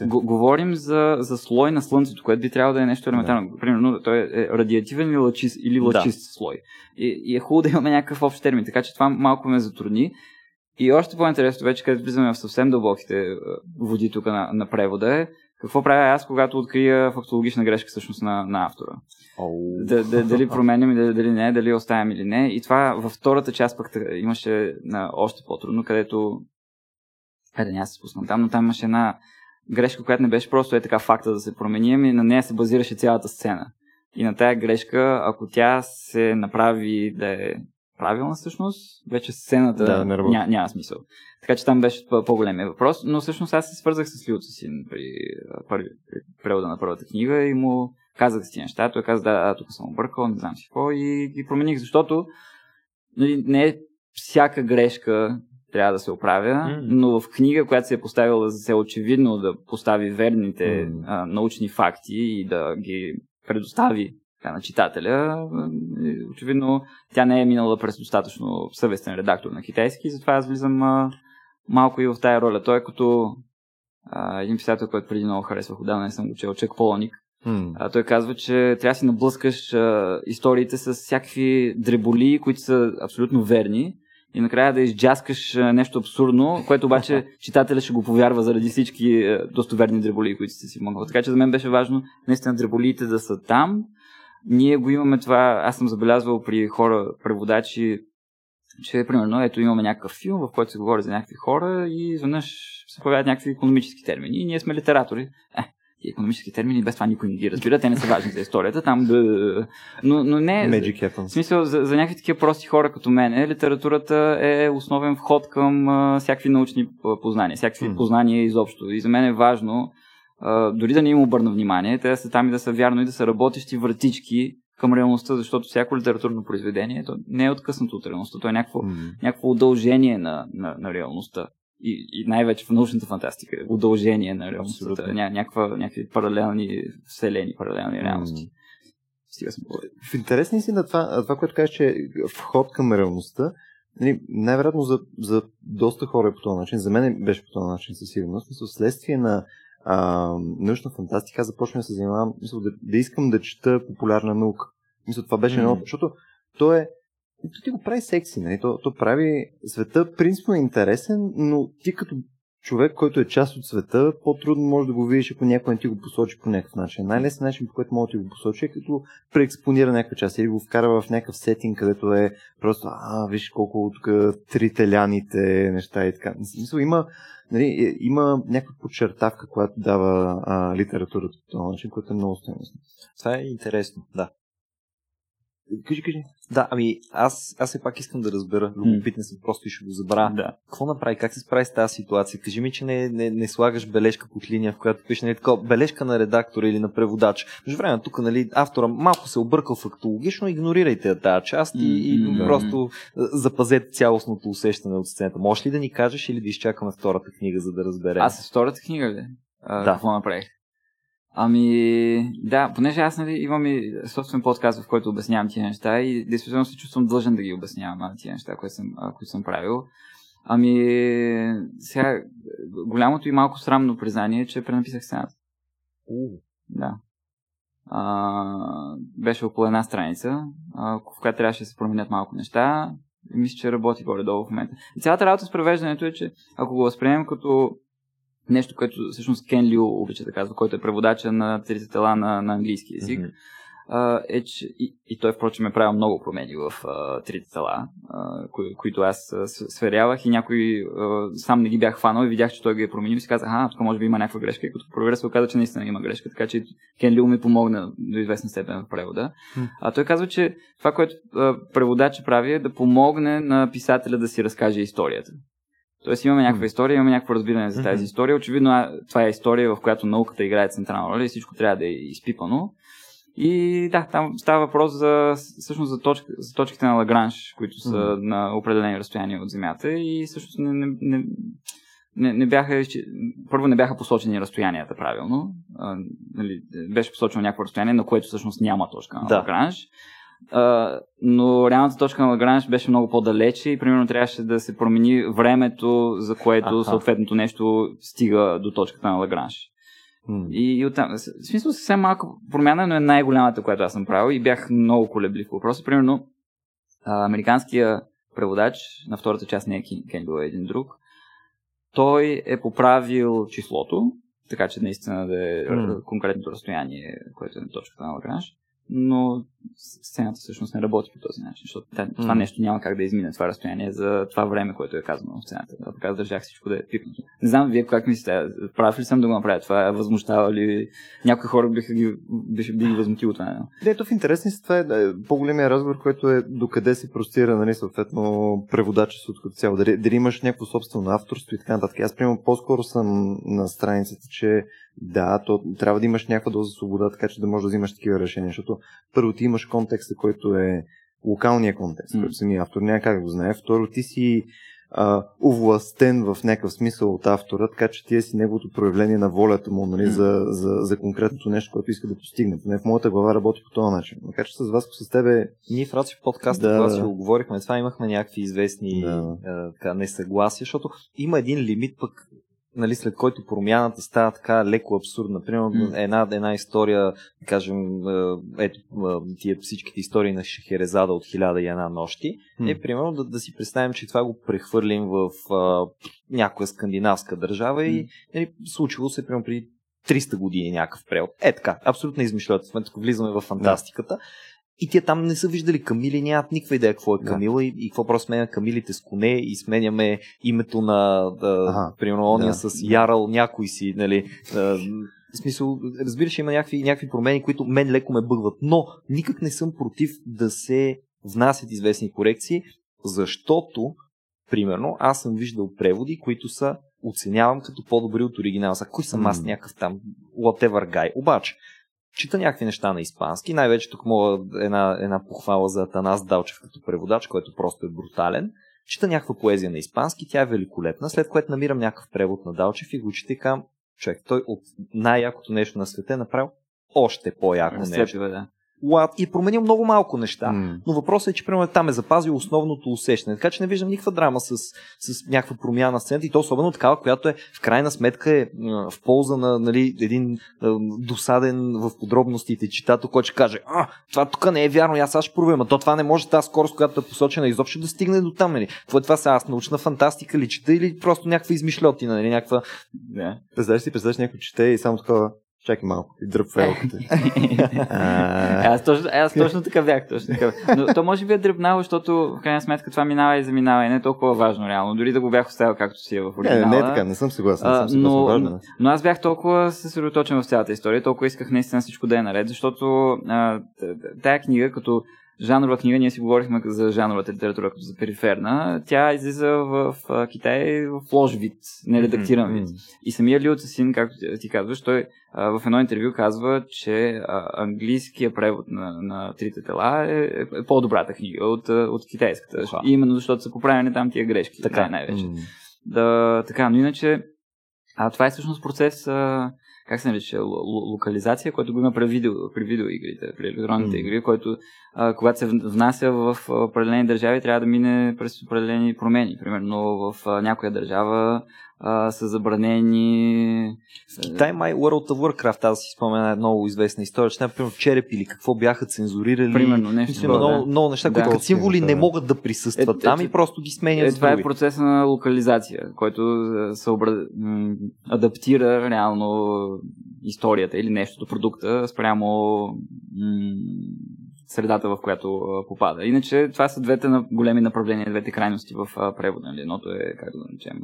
а, го, говорим за, за слой на Слънцето, което би трябвало да е нещо елементарно. Да. Примерно, той е радиативен или лъчист, или лъчист да. слой. И, и е хубаво да имаме някакъв общ термин. Така че това малко ме затрудни. И още по-интересно вече, където влизаме в съвсем дълбоките води тук на, на превода е, какво правя аз, когато открия фактологична грешка всъщност на, на автора? Oh. Да, да, дали променям дали, дали не, дали оставям или не. И това във втората част пък имаше на още по-трудно, където Айде, няма се спуснам там, но там имаше една грешка, която не беше просто е така факта да се промени, ами на нея се базираше цялата сцена. И на тая грешка, ако тя се направи да е правилна всъщност, вече сцената да, ня, няма смисъл. Така че там беше по-големия въпрос, но всъщност аз се свързах с Люци си при, при, при превода на първата книга и му казах си неща, той каза, да, да, тук съм объркал, не знам си какво и ги промених, защото нали, не е всяка грешка трябва да се оправя, mm. но в книга, която се е поставила за се очевидно да постави верните mm. а, научни факти и да ги предостави така, на читателя, очевидно тя не е минала през достатъчно съвестен редактор на китайски, затова аз влизам а, малко и в тая роля. Той е като а, един писател, който преди много харесвах, отдавна не съм го чел, Чек Полоник. Mm. А, той казва, че трябва да си наблъскаш а, историите с всякакви дреболи, които са абсолютно верни и накрая да изджаскаш нещо абсурдно, което обаче читателя ще го повярва заради всички достоверни дреболи, които сте си могли. Така че за мен беше важно наистина дреболиите да са там. Ние го имаме това, аз съм забелязвал при хора, преводачи, че примерно ето имаме някакъв филм, в който се говори за някакви хора и изведнъж се появяват някакви економически термини. И ние сме литератори. Е, и економически термини, без това никой не ги разбира, те не са важни за историята. Там да... но, но не. Magic happens. В смисъл, за, за някакви такива прости хора като мен, литературата е основен вход към а, всякакви научни познания, всякакви mm. познания изобщо. И за мен е важно, а, дори да не им обърна внимание, те да са там и да са вярно и да са работещи вратички към реалността, защото всяко литературно произведение то не е откъснато от реалността, то е някакво, mm. някакво удължение на, на, на реалността и, и най-вече в научната фантастика, удължение на реалността, ня, някаква, някакви паралелни вселени, паралелни реалности. Mm. Стига съм В интересни си на това, това, което кажеш, че е вход към реалността, нали, най-вероятно за, за доста хора е по този начин, за мен беше по този начин със сигурност, мисля, следствие на а, научна фантастика, аз започвам да се занимавам, мисля, да, да искам да чета популярна наука. Мисля, това беше mm. едно, защото то е то ти го прави секси, нали? То, то прави света принципно е интересен, но ти като човек, който е част от света, по-трудно може да го видиш, ако някой не ти го посочи по някакъв начин. Най-лесният начин, по който може да ти го посочи, е като преекспонира някаква част или го вкара в някакъв сетинг, където е просто, а, виж колко тук трителяните неща и така. Мисля, има, нали, е, има някаква подчертавка, която дава а, литературата по този начин, което е много стойностно. Това е интересно, да. Кажи, кажи. Да, ами аз, аз все пак искам да разбера. Любопитен съм, просто и ще го забравя. Да. Какво направи? Как се справи с тази ситуация? Кажи ми, че не, не, не слагаш бележка под линия, в която пише нали, бележка на редактора или на преводач. Между време, тук нали, автора малко се объркал фактологично, игнорирайте тази част и, и просто запазете цялостното усещане от сцената. Можеш ли да ни кажеш или да изчакаме втората книга, за да разберем? Аз с втората книга ли? А, да. Какво направих? Ами, да, понеже аз нали, имам и собствен подкаст, в който обяснявам тия неща и действително се чувствам длъжен да ги обяснявам тия неща, които съм, които съм правил. Ами, сега, голямото и малко срамно признание е, че пренаписах сцената. Uh. Да. А, беше около една страница, а, в която трябваше да се променят малко неща. И мисля, че работи горе-долу в момента. И цялата работа с превеждането е, че ако го възприемем като нещо, което всъщност Кен Лю обича да казва, който е преводача на трите тела на, на английски язик. Mm-hmm. Е, че и, и той, впрочем, е правил много промени в трите тела, кои, които аз сверявах и някой сам не ги бях хванал и видях, че той ги е променил и си казах, а, тук може би има някаква грешка и като проверя се оказа, че наистина има грешка, така че Кен Лю ми помогна до известна степен в превода. Mm. А той казва, че това, което uh, преводача прави е да помогне на писателя да си разкаже историята. Тоест имаме някаква история, имаме някакво разбиране за тази история. Очевидно това е история, в която науката играе централна роля и всичко трябва да е изпипано. И да, там става въпрос за, всъщност за, точка, за точките на Лагранж, които са mm-hmm. на определени разстояния от Земята и всъщност не, не, не, не, не бяха, първо не бяха посочени разстоянията правилно. А, нали, беше посочено някакво разстояние, на което всъщност няма точка на да. Лагранж. Uh, но реалната точка на Лагранж беше много по-далече и примерно трябваше да се промени времето, за което Аха. съответното нещо стига до точката на Лагранж. Mm. И, и оттам, в смисъл съвсем малко промяна, но е най-голямата, която аз съм правил и бях много колеблив по въпроса. Примерно, а, американския преводач на втората част не е Кенбил, е един друг. Той е поправил числото, така че наистина да е mm. конкретното разстояние, което е на точката на Лагранж но сцената всъщност не работи по този начин, защото това mm. нещо няма как да измине това разстояние за това време, което е казано в сцената. Да, така държах всичко да е пипнато. Не знам вие как мислите, прав ли съм да го направя това, възмущава ли някои хора биха ги, биха би ги възмутило това. Не, то в интересни си това е, е по-големия разговор, който е докъде се простира, нали, съответно, преводачеството като цяло. Дали, дали имаш някакво собствено авторство и така нататък. Аз, примерно, по-скоро съм на страницата, че Да, то трябва да имаш някаква доза свобода, така че да можеш да взимаш такива решения, защото първо ти имаш контекста, който е локалния контекст, М. който самия автор няма как да го знае. Второ, ти си а, овластен в някакъв смисъл от автора, така че ти си неговото проявление на волята му нали, М. за, за, за конкретното нещо, което иска да постигне. Поне в моята глава работи по този начин. Така че с вас, с тебе, Ние в Рацио подкаста, Да, когато си го говорихме, това имахме някакви известни Да. а, така, несъгласия, защото има един лимит пък нали, след който промяната става така леко абсурдна. Примерно М. една, една история, да кажем, а, ето а, тия всичките истории на Шехерезада от хиляда и една нощи, М. е примерно да, да си представим, че това го прехвърлим в а, някоя скандинавска държава М. и нали, случило се примерно преди 300 години някакъв превод. Е така, абсолютно измишлете. В момента влизаме в фантастиката. И тия там не са виждали Камили, нямат никаква идея какво е Да. Камила и, и какво просто сменя Камилите с коне и сменяме името на, да, Ага. примерно, ония Да. с Ярал, някой си, нали. А, в смисъл, разбираш, има някакви, някакви промени, които мен леко ме бъгват, но никак не съм против да се внасят известни корекции, защото, примерно, аз съм виждал преводи, които са оценявам като по-добри от оригинала. Са, кой съм аз някакъв там whatever guy. Обаче, чита някакви неща на испански. Най-вече тук мога една, една похвала за Атанас Далчев като преводач, който просто е брутален. Чита някаква поезия на испански, тя е великолепна, след което намирам някакъв превод на Далчев и го чета и човек, той от най-якото нещо на света е направил още по-яко нещо. Разцепива, да. What? И е променил много малко неща. М. Но въпросът е, че примерно там е запазил основното усещане. Така че не виждам никаква драма с, с някаква промяна на сцената и то особено такава, която е в крайна сметка е в полза на нали, един м, досаден в подробностите читател, който ще каже, а, това тук не е вярно, аз сега ще проверя, то това не може тази скорост, която е посочена изобщо да стигне до там. Нали. Какво е това сега? Аз научна фантастика ли чета или просто някаква измишлетина, нали, някаква... да. Представяш си, представяш някой чете и само такова, чакай малко, и дръпва елката. Аз, точно, аз точно така бях. Точно така. Но то може би е дребнаво, защото в крайна сметка това минава и заминава и не е толкова важно реално. Дори да го бях оставил както си е в оригинала. не, не е така, не съм съгласен. Не съм съгласен. но, Важно е. но аз бях толкова съсредоточен в цялата история, толкова исках наистина всичко да е наред, защото а, тая книга, като жанрова книга, ние си говорихме за жанровата литература като за периферна, тя излиза в Китай в лош вид, нередактиран вид. И самия Лио Цесин, както ти- казваш, той а, в едно интервю казва, че а, английския превод на, на Трите тела е, е по-добрата книга от, от китайската. Аха. И именно защото са поправени там тия грешки. Така. най- най-вече. М. Да, така, но иначе а, това е всъщност процес, а, как се нарича, л- л- локализация, който го има при, видео, при видеоигрите, при електронните М. игри, който а, когато се внася в определени държави, трябва да мине през определени промени. Примерно в а, някоя държава а, са забранени... В Китай май World of Warcraft, аз си спомена една много известна история, че например череп или какво бяха цензурирали. Примерно, нещо има такова, много, да. много неща, Да. които като символи Да. не могат да присъстват Е, там е, и просто ги сменят Е, това е процеса на локализация, който а, съобра... м, адаптира реално историята или нещото, продукта спрямо м, средата, в която а, попада. Иначе това са двете на- големи направления, двете крайности в а, превода. Нали? Едното е, как да наречем,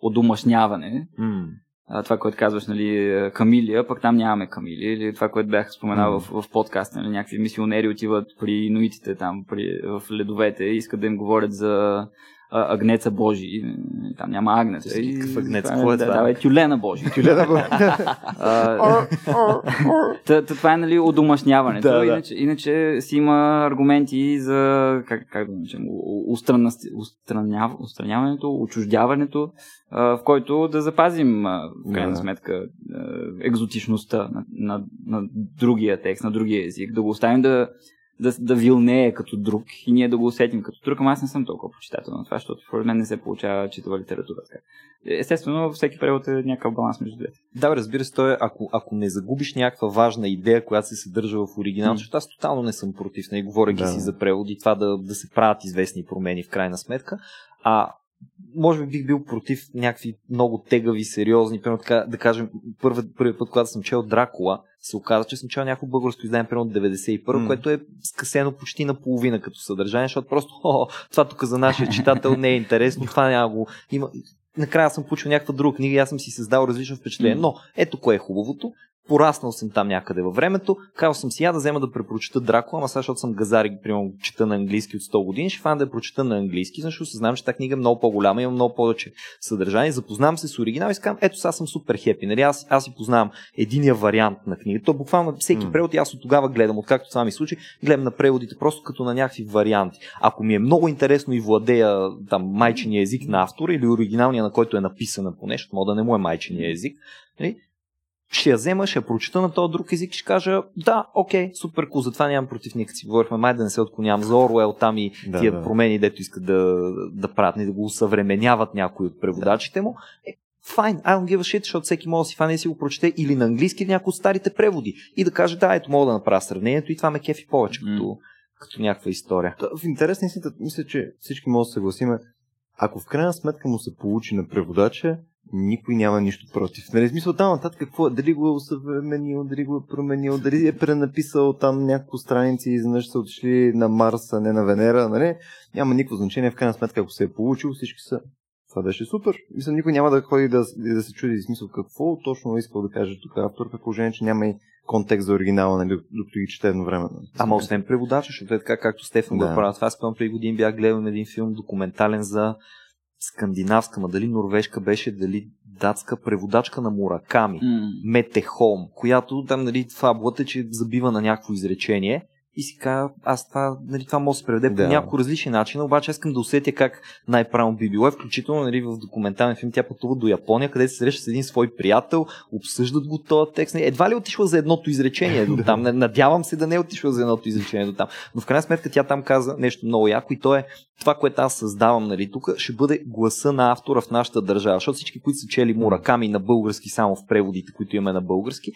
одомашняване. А, това, което казваш, нали, Камилия, пък там нямаме Камили, или това, което бях споменал в, в подкаста, нали, някакви мисионери отиват при инуитите там, при, в ледовете и искат да им говорят за а, агнеца Божи. Там няма агнеца. И, Какъв агнец? това Какво е това? Да, е тюлена Божи. Тюлена та, това е нали. Да, да. Иначе, иначе си има аргументи за как, как да устраняв, устраняването, отчуждяването, в който да запазим в крайна сметка екзотичността на, на, на другия текст, на другия език, да го оставим да, да, да вилнее като друг и ние да го усетим като друг, ама аз не съм толкова почитател на това, защото според мен не се получава читава литература. Така. Естествено, всеки превод е някакъв баланс между двете. Да, разбира се, то е, ако, ако не загубиш някаква важна идея, която се съдържа в оригинал, защото аз тотално не съм против, не говоряки Да. си за преводи, това да, да се правят известни промени в крайна сметка, а може би бих бил против някакви много тегави, сериозни, примерно така, да кажем, първи, първи път, когато съм чел Дракула, се оказа, че съм чел някакво българско издание, примерно от 91, М. което е скъсено почти наполовина като съдържание, защото просто, о, това тук за нашия читател не е интересно, това няма го. Има... Накрая съм получил някаква друга книга и аз съм си създал различно впечатление. М. Но ето кое е хубавото. Пораснал съм там някъде във времето, казал съм си я да взема да препрочета Дракула, ама сега, защото съм газари, примерно, чета на английски от 100 години, ще фана да я прочета на английски, защото съзнавам, че тази книга е много по-голяма, има много повече съдържание, запознавам се с оригинал и казвам, ето сега съм супер хепи, нали? аз, аз си познавам единия вариант на книга. То буквално всеки превод, и аз от тогава гледам, откакто това ми случи, гледам на преводите просто като на някакви варианти. Ако ми е много интересно и владея там майчиния език на автора или оригиналния, на който е написана по нещо, мога да не му е майчиния език, нали? Ще я взема, ще я прочета на този друг език и ще кажа, да, окей, супер кул, затова нямам против никак си говорихме, май да не се отклонявам за Оруел там и Да, тия да. промени, дето искат да, да правят, и да го усъвременяват някои от преводачите му. Е, файн, I don't give a shit, защото всеки може да си фане и си го прочете или на английски, някои от старите преводи и да каже, да, ето мога да направя сравнението и това ме кефи повече, М. като, като някаква история. Та, В интерес на истината, мисля, че всички могат да се съгласиме. Ако в крайна сметка му се получи на преводача, никой няма нищо против. Нали, смисъл там нататък какво е, дали го е усъвременил, дали го е променил, дали е пренаписал там няколко страници и изведнъж са отишли на Марс, а не на Венера, нали? Няма никакво значение. В крайна сметка, ако се е получил, всички са. Това беше супер. Мисля, никой няма да ходи да, да се чуди, смисъл какво точно е искал да каже тук автор, при положение, че няма и контекст за оригинала, нали, докато ги чете едновременно. Ама освен преводача, защото е така, както Стефан Да. го. Това спомням преди години бях гледал един филм документален за скандинавска, ма дали норвежка беше, дали датска преводачка на Мураками. М. Мете Холм, която там, нали, фабулата е, че забива на някакво изречение и си казва, аз това, нали, това може да се преведе по Да. няколко различни начина, обаче искам да усетя как най-правилно би било. И Включително нали, в документален филм тя пътува до Япония, където се среща с един свой приятел, обсъждат го този текст. Едва ли е отишла за едното изречение до там. Надявам се да не е отишла за едното изречение до там. Но в крайна сметка тя там каза нещо много яко и то е това, което аз създавам нали, тук, ще бъде гласа на автора в нашата държава. Защото всички, които са чели Мураками на български само в преводите, които имаме на български,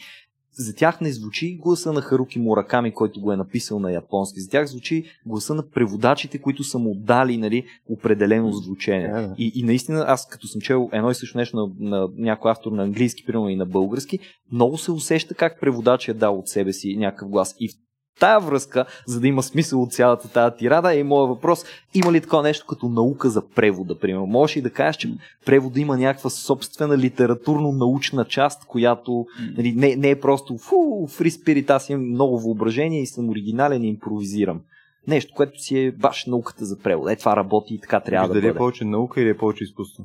за тях не звучи гласа на Харуки Мураками, който го е написал на японски. За тях звучи гласа на преводачите, които са му дали нали, определено звучение. Да, да. И, и наистина, аз като съм чел едно и също нещо на, на някой автор на английски, примерно и на български, много се усеща как преводач е дал от себе си някакъв глас. И тая връзка, за да има смисъл от цялата тази тирада, е и моят въпрос, има ли такова нещо като наука за превода, примерно? Можеш ли да кажеш, че превода има някаква собствена литературно-научна част, която нали, не, не е просто фу, фри спирит, аз имам много въображение и съм оригинален и импровизирам. Нещо, което си е баш науката за превод. Е, това работи и така трябва Виж да дали е бъде. повече наука или е повече изкуство.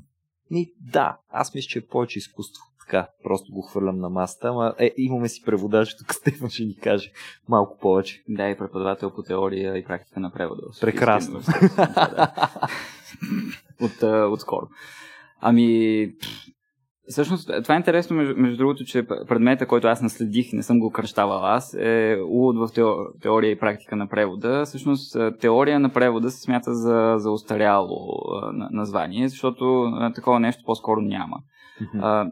Ми, да, аз мисля, че е повече изкуство. Така, просто го хвърлям на масата, ама е, имаме си преводач, тук Стефан ще ни каже малко повече. Да, и преподавател по теория и практика на превода. Прекрасно. от, от скоро. Ами, всъщност, това е интересно, между, между другото, че предмета, който аз наследих, не съм го кръщавал аз, е увод в тео- теория и практика на превода. Всъщност, а, теория на превода се смята за, за устаряло на- название, защото такова нещо по-скоро няма. А,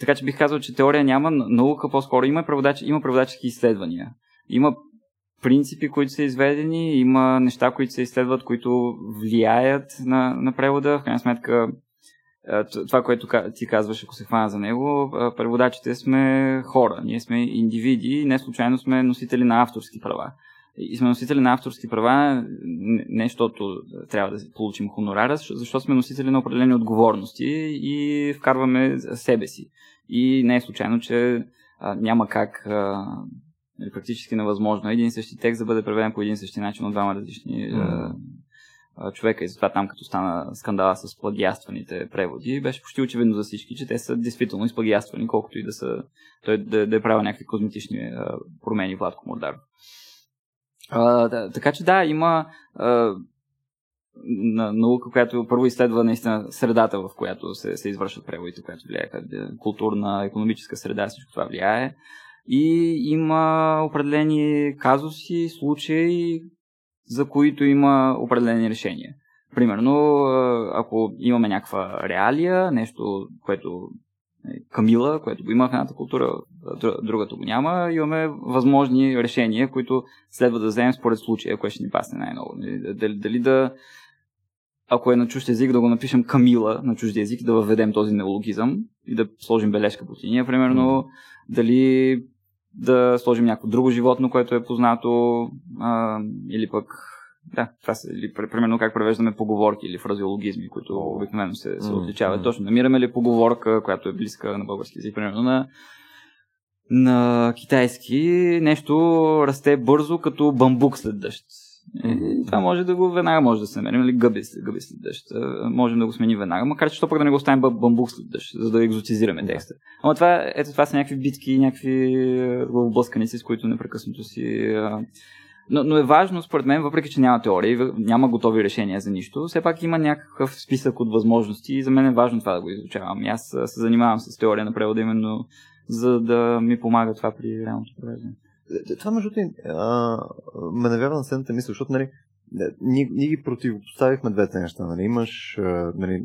така че бих казал, че теория няма, наука по-скоро има, преводач, има преводачески изследвания. Има принципи, които са изведени, има неща, които се изследват, които влияят на, на превода. В крайна сметка, това, което ти казваш, ако се хвана за него, преводачите сме хора. Ние сме индивиди и не случайно сме носители на авторски права. И сме носители на авторски права не защото трябва да получим хонорара, защо- защото сме носители на определени отговорности и вкарваме себе си. И не е случайно, че а, няма как а, нали, практически невъзможно един и същи текст да бъде преведен по един и същи начин от двама различни а, човека. И затова там, като стана скандала с плагиастваните преводи, беше почти очевидно за всички, че те са действително изплагиаствани, колкото и да са той да, да е правил някакви козметични а, промени Владко Мордаров. А, да, така че да, има а, на наука, която първо изследва наистина средата, в която се, се извършват преводите, която влияе, културна, економическа среда, всичко това влияе. И има определени казуси, случаи, за които има определени решения. Примерно, ако имаме някаква реалия, нещо, което е Камила, което го има едната култура, другата го няма, имаме възможни решения, които следва да вземем според случая, което ще ни пасне най-много. Нали, Дали, дали да, ако е на чужд език, да го напишем Камила на чужд език, да въведем този неологизъм и да сложим бележка по линия, примерно, дали да сложим някакво друго животно, което е познато, а, или пък да, това са, или, пр- примерно как превеждаме поговорки или фразеологизми, които обикновено се, се отличават. м. Точно, намираме ли поговорка, която е близка на български език, примерно на на китайски нещо расте бързо като бамбук след дъжд. И това може да го веднага може да се намерим, или гъби, гъби след дъжд. Можем да го сменим веднага, макар че то пък да не го оставим бамбук след дъжд, за да екзотизираме текста. Ама това, ето това са някакви битки, някакви е, главоблъсканици, с които непрекъснато си... а, Но, но е важно, според мен, въпреки че няма теории, няма готови решения за нищо, все пак има някакъв списък от възможности и за мен е важно това да го изучавам. Аз се занимавам с теория на превода именно за да ми помага това при реалното превеждане. Е, Това, между другото, а, ме навява на следната мисъл, защото, нали, е, ние, ние ги противопоставихме двете неща. Нали. Имаш, нали, е,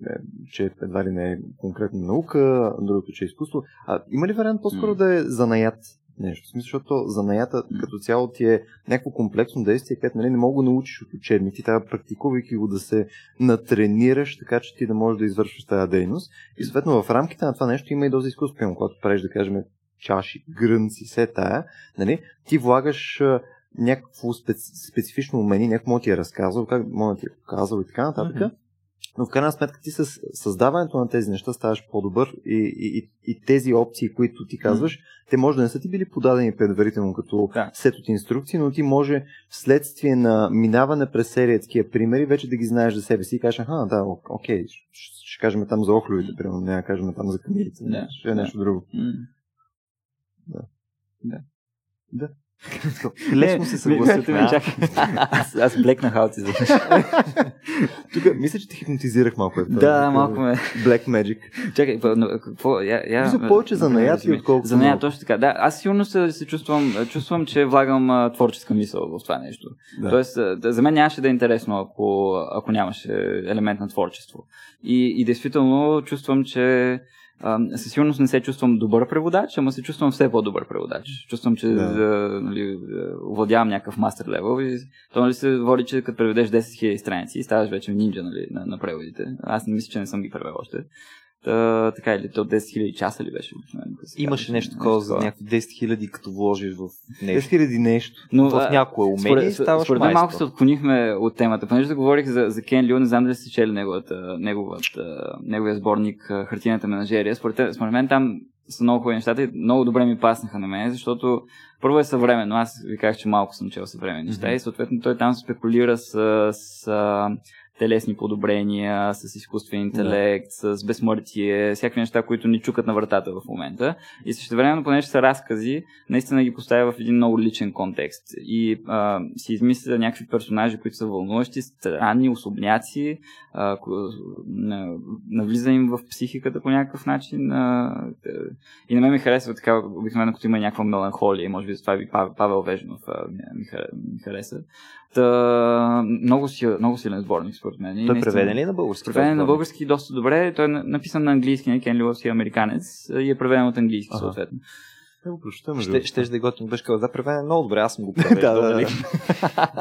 че едва ли не е конкретна наука, другото, че е изкуство. А има ли вариант по-скоро М. да е занаят нещо? В смисъл, защото занаята като цяло ти е някакво комплексно действие, където нали, не мога да научиш от учебник. Ти трябва, практикувайки го, да се натренираш, така че ти да можеш да извършваш тази дейност. И съответно в рамките на това нещо има и доза изкуство. Примерно, когато правиш, да кажем, чаши, грънци, все тая, нали, ти влагаш някакво специ, специфично умение, някой може да ти е разказал, как може да ти е показал и така нататък. Мгм. Но в крайна сметка ти с създаването на тези неща ставаш по-добър и, и, и, тези опции, които ти казваш, те може да не са ти били подадени предварително като Да. сет от инструкции, но ти може вследствие на минаване през серия такива примери, вече да ги знаеш за себе си и кажеш, аха, да, окей, ще, ще кажем там за охлювите, примерно, няма да кажем там за камилите, Да, ще е да. нещо друго. М. Лесно се съгласихме. а? Чакай. Аз, аз блекнах за Тук мисля, че те хипнотизирах малко. е. Да, малко ме. Black Magic. Чакай, какво? Я, я, Мисля, повече за наят и отколкото За наука. точно така. Да, аз сигурно се, се чувствам, чувствам, че влагам а, творческа мисъл в това нещо. Да. Тоест, а, да, за мен нямаше да е интересно, ако, ако нямаше елемент на творчество. И, и действително чувствам, че със сигурност не се чувствам добър преводач, ама се чувствам все по-добър преводач. Чувствам, че Да. да. нали, да, овладявам някакъв мастер левел и то нали, се води, че като преведеш 10 000 страници и ставаш вече нинджа нали, на, на преводите. Аз не мисля, че не съм ги превел още. Та, така или то 10 000 часа ли беше? Имаше нещо такова за някакви 10 хиляди, като вложиш в 10 нещо. хиляди нещо. Но, в някое умение и ставаш според мен малко се отклонихме от темата. Понеже да говорих за, за Кен Лю, не знам дали сте чели неговата, неговата, неговия сборник Хартината менажерия. Според, според мен там са много хубави нещата и много добре ми паснаха на мен, защото първо е съвременно. Аз ви казах, че малко съм чел съвременни неща Мгм. и съответно той там спекулира с, с телесни подобрения, с изкуствен интелект, с безсмъртие, всякакви неща, които ни чукат на вратата в момента. И също времено, понеже са разкази, наистина ги поставя в един много личен контекст. И а, си измисля някакви персонажи, които са вълнуващи, странни, особняци, а, навлиза им в психиката по някакъв начин. А, и на мен ми харесва така, обикновено като има някаква меланхолия, може би това би Павел, Вежнов ми хареса. Та, много, сил, много силен сборник, според мен. И Той наистина- преведен ли е на български? Преведен този на сборник? български доста добре. Той е на- написан на английски, не Кен Лилов си е американец и е преведен от английски, Аха. съответно. Прочета, между Ще, ще да е готин беше казал, да, преведен е много добре, аз съм го да, превеждал. да, да.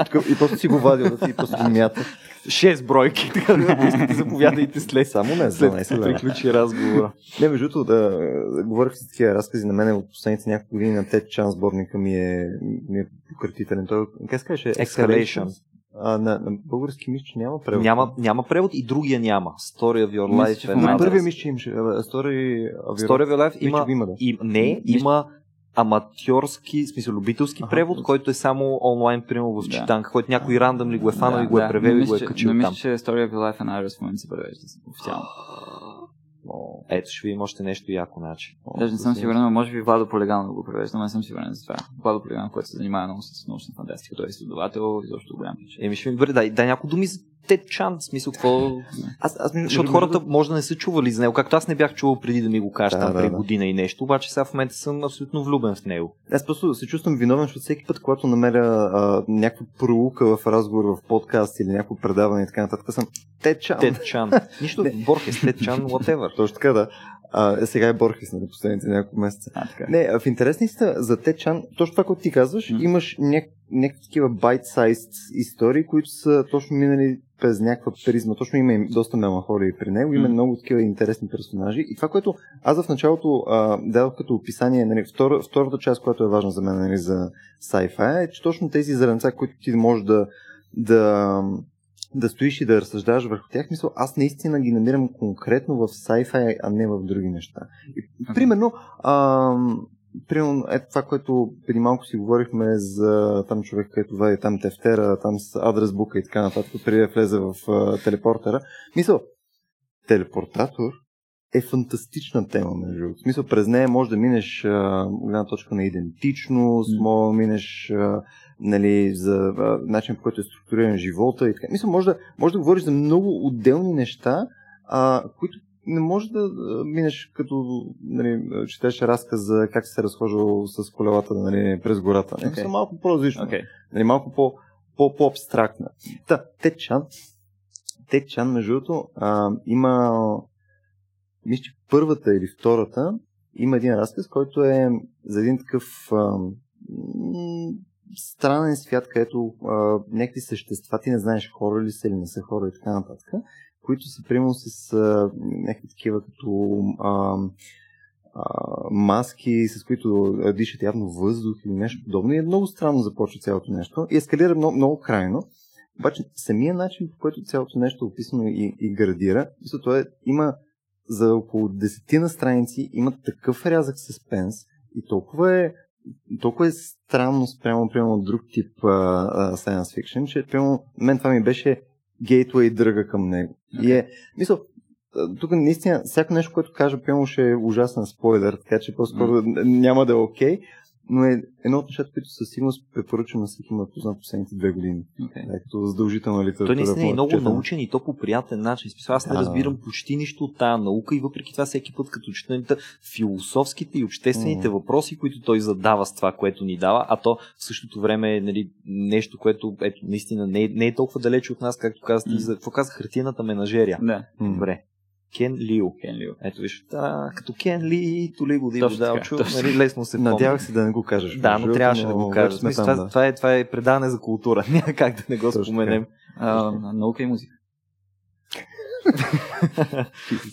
Тук- И после си го вадил да си после ги мята. Шест бройки, така да заповядайте след. Само не, След 12 като приключи разговора. Не, между другото, да, да говорих си такива разкази на мен от последните няколко години на Тед Чан сборника ми е, ми е пократителен. Той, как се казваше? Escalation. А, на, на български мисля, че няма превод. Няма, няма превод и другия няма. Story of Your Мисля, Life че е първия мисля, че имаше. Story of Your Story of Your Life Мисля, има, има, да. и, не, Мисля- има аматьорски, смисъл любителски Аха. превод, който е само онлайн, примерно в Да. читанка, който някой рандъм ли го е фанал и го е превел и мисля, го е качил но мисля, там. че Story of Your Life and Iris в момента се превежда официално. О, Ето, ще видим още нещо яко начин. Даже не съм сигурен, но може би Владо Полегано го превежда, но не съм сигурен за това. Владо Полегано, който се занимава много с научна фантастика, той е изследовател и защо голям. Еми ще ми бъде, дай, дай няколко думи за Тед Чан, в смисъл какво... Аз, аз Защото хората може да не са чували за него, както аз не бях чувал преди да ми го кажеш Да, там да, преди да. година и нещо, обаче сега в момента съм абсолютно влюбен в него. Аз просто се чувствам виновен, защото всеки път, когато намеря а, някаква пролука в разговор в подкаст или някакво предаване и така нататък, съм Тед Чан. Тед Чан. Нищо, Борхес, Тед Чан, whatever. Точно така, да. А, е, сега е Борхес, нали, последните няколко месеца. А, така. Не, а в интересни сте за Тед Чан, точно това, което ти казваш, М. имаш няк- някакви такива bite-sized истории, които са точно минали през някаква призма. Точно има и доста меланхолия при него, има М. много такива интересни персонажи. И това, което аз в началото а, дадох като описание, нали, втора, втората част, която е важна за мен нали, за sci-fi, е, че точно тези зранца, които ти можеш да, да, да стоиш и да разсъждаваш върху тях, мисля, аз наистина ги намирам конкретно в sci-fi, а не в други неща. И, примерно, а, примерно, ето това, което преди малко си говорихме за там човек, който вади там тефтера, там с адрес бука и така нататък, преди да влезе в а, телепортера. Мисъл, телепортатор е фантастична тема, между другото. В смисъл, през нея може да минеш гледна точка на идентичност, М. може да минеш а, нали, за а, начин по който е структуриран живота и така. Мисля, може да, може да говориш за много отделни неща, а, които не може да минеш като нали, четеш разказ за как се разхождал с колелата нали, през гората. Okay. Окей. Са малко по-различно. Окей. Нали, малко по, по, по-абстрактна. Та, Течан, Течан, между другото, има, мисля, че първата или втората, има един разказ, който е за един такъв а, м, странен свят, където а, някакви същества, ти не знаеш хора ли са или не са хора и така нататък, които са примерно с а, някакви такива като а, а, маски, с които дишат явно въздух или нещо подобно. И е много странно започва цялото нещо и ескалира много, много крайно. Обаче самия начин, по който цялото нещо е описано и, и градира, то е, има за около десетина страници има такъв рязък суспенс и толкова е толкова е странно спрямо, примерно, друг тип а, а, science fiction, че, примерно, мен това ми беше гейтвей дръга към него. Okay. И е, мисъл, тук наистина, всяко нещо, което кажа, примерно, ще е ужасен спойлер, така че по-скоро mm. няма да е окей, okay, но е едно от нещата, които със сигурност препоръчвам на всеки ме познат последните две години. Okay. Като задължителна литература. Той наистина е много четене. научен и то по приятен начин. Смисъл, аз не Да. разбирам почти нищо от тая наука и въпреки това всеки път като чета нали, философските и обществените М. въпроси, които той задава с това, което ни дава, а то в същото време е нали, нещо, което ето, наистина не е, не е толкова далече от нас, както каза ти. М. За, какво каза хартиената менажерия? Да, М. Добре. Кен Лио. Кен Лио. Ето виж, та, като Кен Ли, Толи го така, Далчо, нали, лесно се помни. Надявах се да не го кажеш. Да, но трябваше да го кажа. смисъл, това, да. това, е, това е предаване за култура. Няма как да не го Точно споменем. А, наука и музика.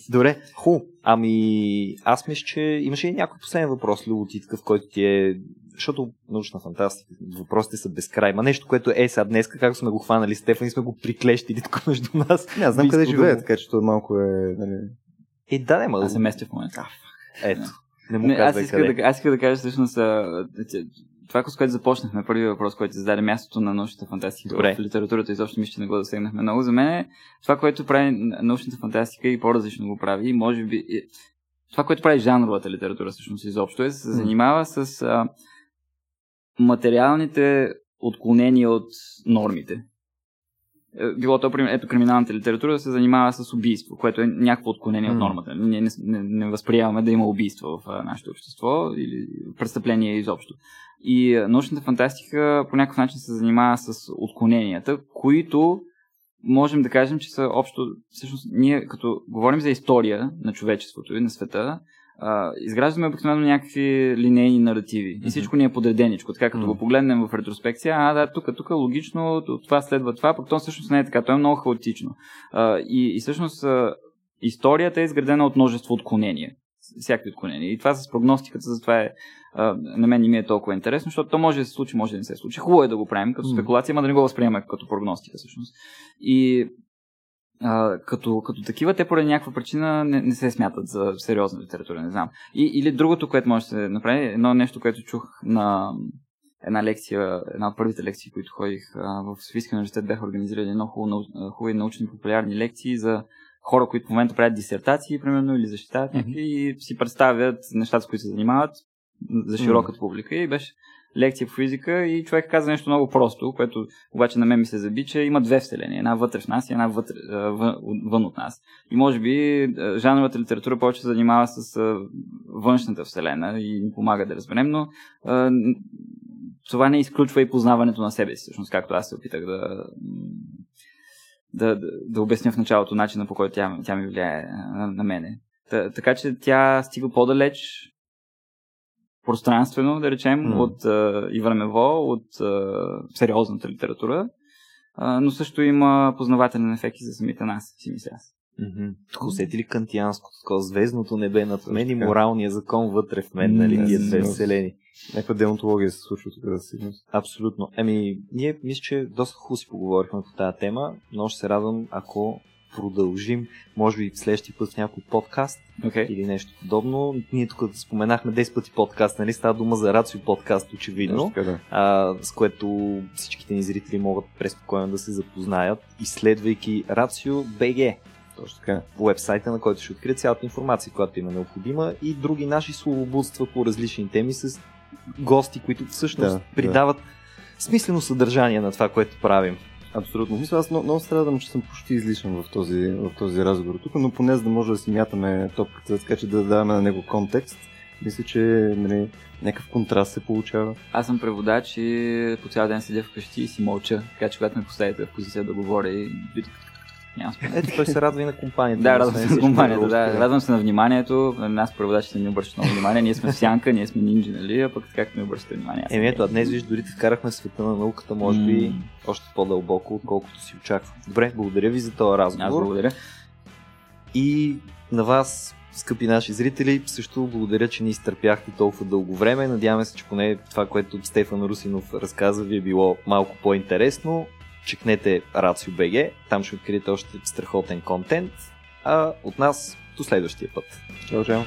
Добре, ху. Ами, аз мисля, че имаше и някой последен въпрос, Любо, ти такъв, който ти е... Защото научна фантастика, въпросите са безкрай. Ма нещо, което е сега днес, както сме го хванали Стефан и сме го приклещили тук между нас. Не, аз знам къде живее, да го- така че то малко е... Нали... Е, да, не, ма. Аз се местя в момента. Ето. Не му Не, аз, исках къде. да, аз исках да кажа всъщност а, това, с което започнахме, първият въпрос, който се зададе мястото на научната фантастика Добре. в литературата, изобщо мисля, че не го засегнахме много. За мен е това, което прави научната фантастика и по-различно го прави, и може би и- това, което прави жанровата литература всъщност изобщо е да се занимава с а, материалните отклонения от нормите. Е, Било то, ето, криминалната литература се занимава с убийство, което е някакво отклонение М. от нормата. Ние не, не, не възприемаме да има убийство в а, нашето общество или престъпление изобщо. И а, научната фантастика по някакъв начин се занимава с отклоненията, които можем да кажем, че са общо. Всъщност, ние като говорим за история на човечеството и на света, а, изграждаме обикновено някакви линейни наративи. И всичко ни е подреденичко. Така като го погледнем в ретроспекция, а да, тук, тук логично, това следва това, пък то всъщност не е така. То е много хаотично. А, и, и всъщност а, историята е изградена от множество отклонения. Всякакви отклонения. И това с прогностиката, затова е, а, на мен не ми е толкова интересно, защото то може да се случи, може да не се случи. Хубаво е да го правим като спекулация, ама да не го възприемаме като прогностика всъщност. И а, като, като такива, те поради някаква причина не, не се смятат за сериозна литература, не знам. И, или другото, което може да се направи, едно нещо, което чух на една лекция, една от първите лекции, които ходих а, в Софийския университет, бяха организирали много хубаво, хубави научни популярни лекции за хора, които в момента правят дисертации, примерно, или защитават някакви и си представят нещата, с които се занимават за широката публика. И беше лекция по физика и човек каза нещо много просто, което обаче на мен ми се заби, че има две вселени. Една вътре в нас и една вътре, вън, от нас. И може би жанровата литература повече се занимава с външната вселена и ни помага да разберем, но това не изключва и познаването на себе си, всъщност, както аз се опитах да, да, да, да обясня в началото начина по който тя, тя ми влияе на, на мене. Та, така че тя стига по-далеч пространствено, да речем, М. от а, и времево, от а, сериозната литература, а, но също има познавателен ефект и за самите нас, си мисля аз. Мгм. Тук усети ли кантианското, такова звездното небе над мен и моралния закон вътре в мен, нали, тия две вселени. Някаква деонтология се случва тук да сигурност. Абсолютно. Еми, ние мисля, че доста хубаво си поговорихме по тази тема, но ще се радвам, ако продължим, може би следващия път в някой подкаст Okay. или нещо подобно. Ние тук споменахме 10 пъти подкаст, нали? Става дума за Рацио подкаст, очевидно, Така, да. а, с което всичките ни зрители могат преспокойно да се запознаят, изследвайки Рацио BG, Точно така. вебсайта, на който ще открият цялата информация, която има необходима и други наши словобудства по различни теми с гости, които всъщност Да, придават смислено съдържание на това, което правим. Абсолютно. Мисля, аз много, много страдам, че съм почти излишен в този, в този разговор тук, но поне за да може да си мятаме топката, така че да даваме на него контекст. Мисля, че нали, някакъв контраст се получава. Аз съм преводач и по цял ден седя вкъщи и си мълча, така че когато ме поставите в позиция да говоря и няма. Ето, той се радва и на компанията. Да, радвам се на компанията, да. Радвам се на вниманието. На нас преводачите не обръщат много внимание. Ние сме сянка, ние сме нинджи, нали? А пък както не обръщате внимание. аз Еми ето, а днес виж, дори те вкарахме света на науката, може би още по-дълбоко, отколкото си очаква. Добре, благодаря ви за този Аз разговор. благодаря. И на вас, скъпи наши зрители, също благодаря, че ни изтърпяхте толкова дълго време. Надяваме се, че поне това, което Стефан Русинов разказа, ви е било малко по-интересно. Чекнете БГ, там ще откриете още страхотен контент. А от нас до следващия път. Чао.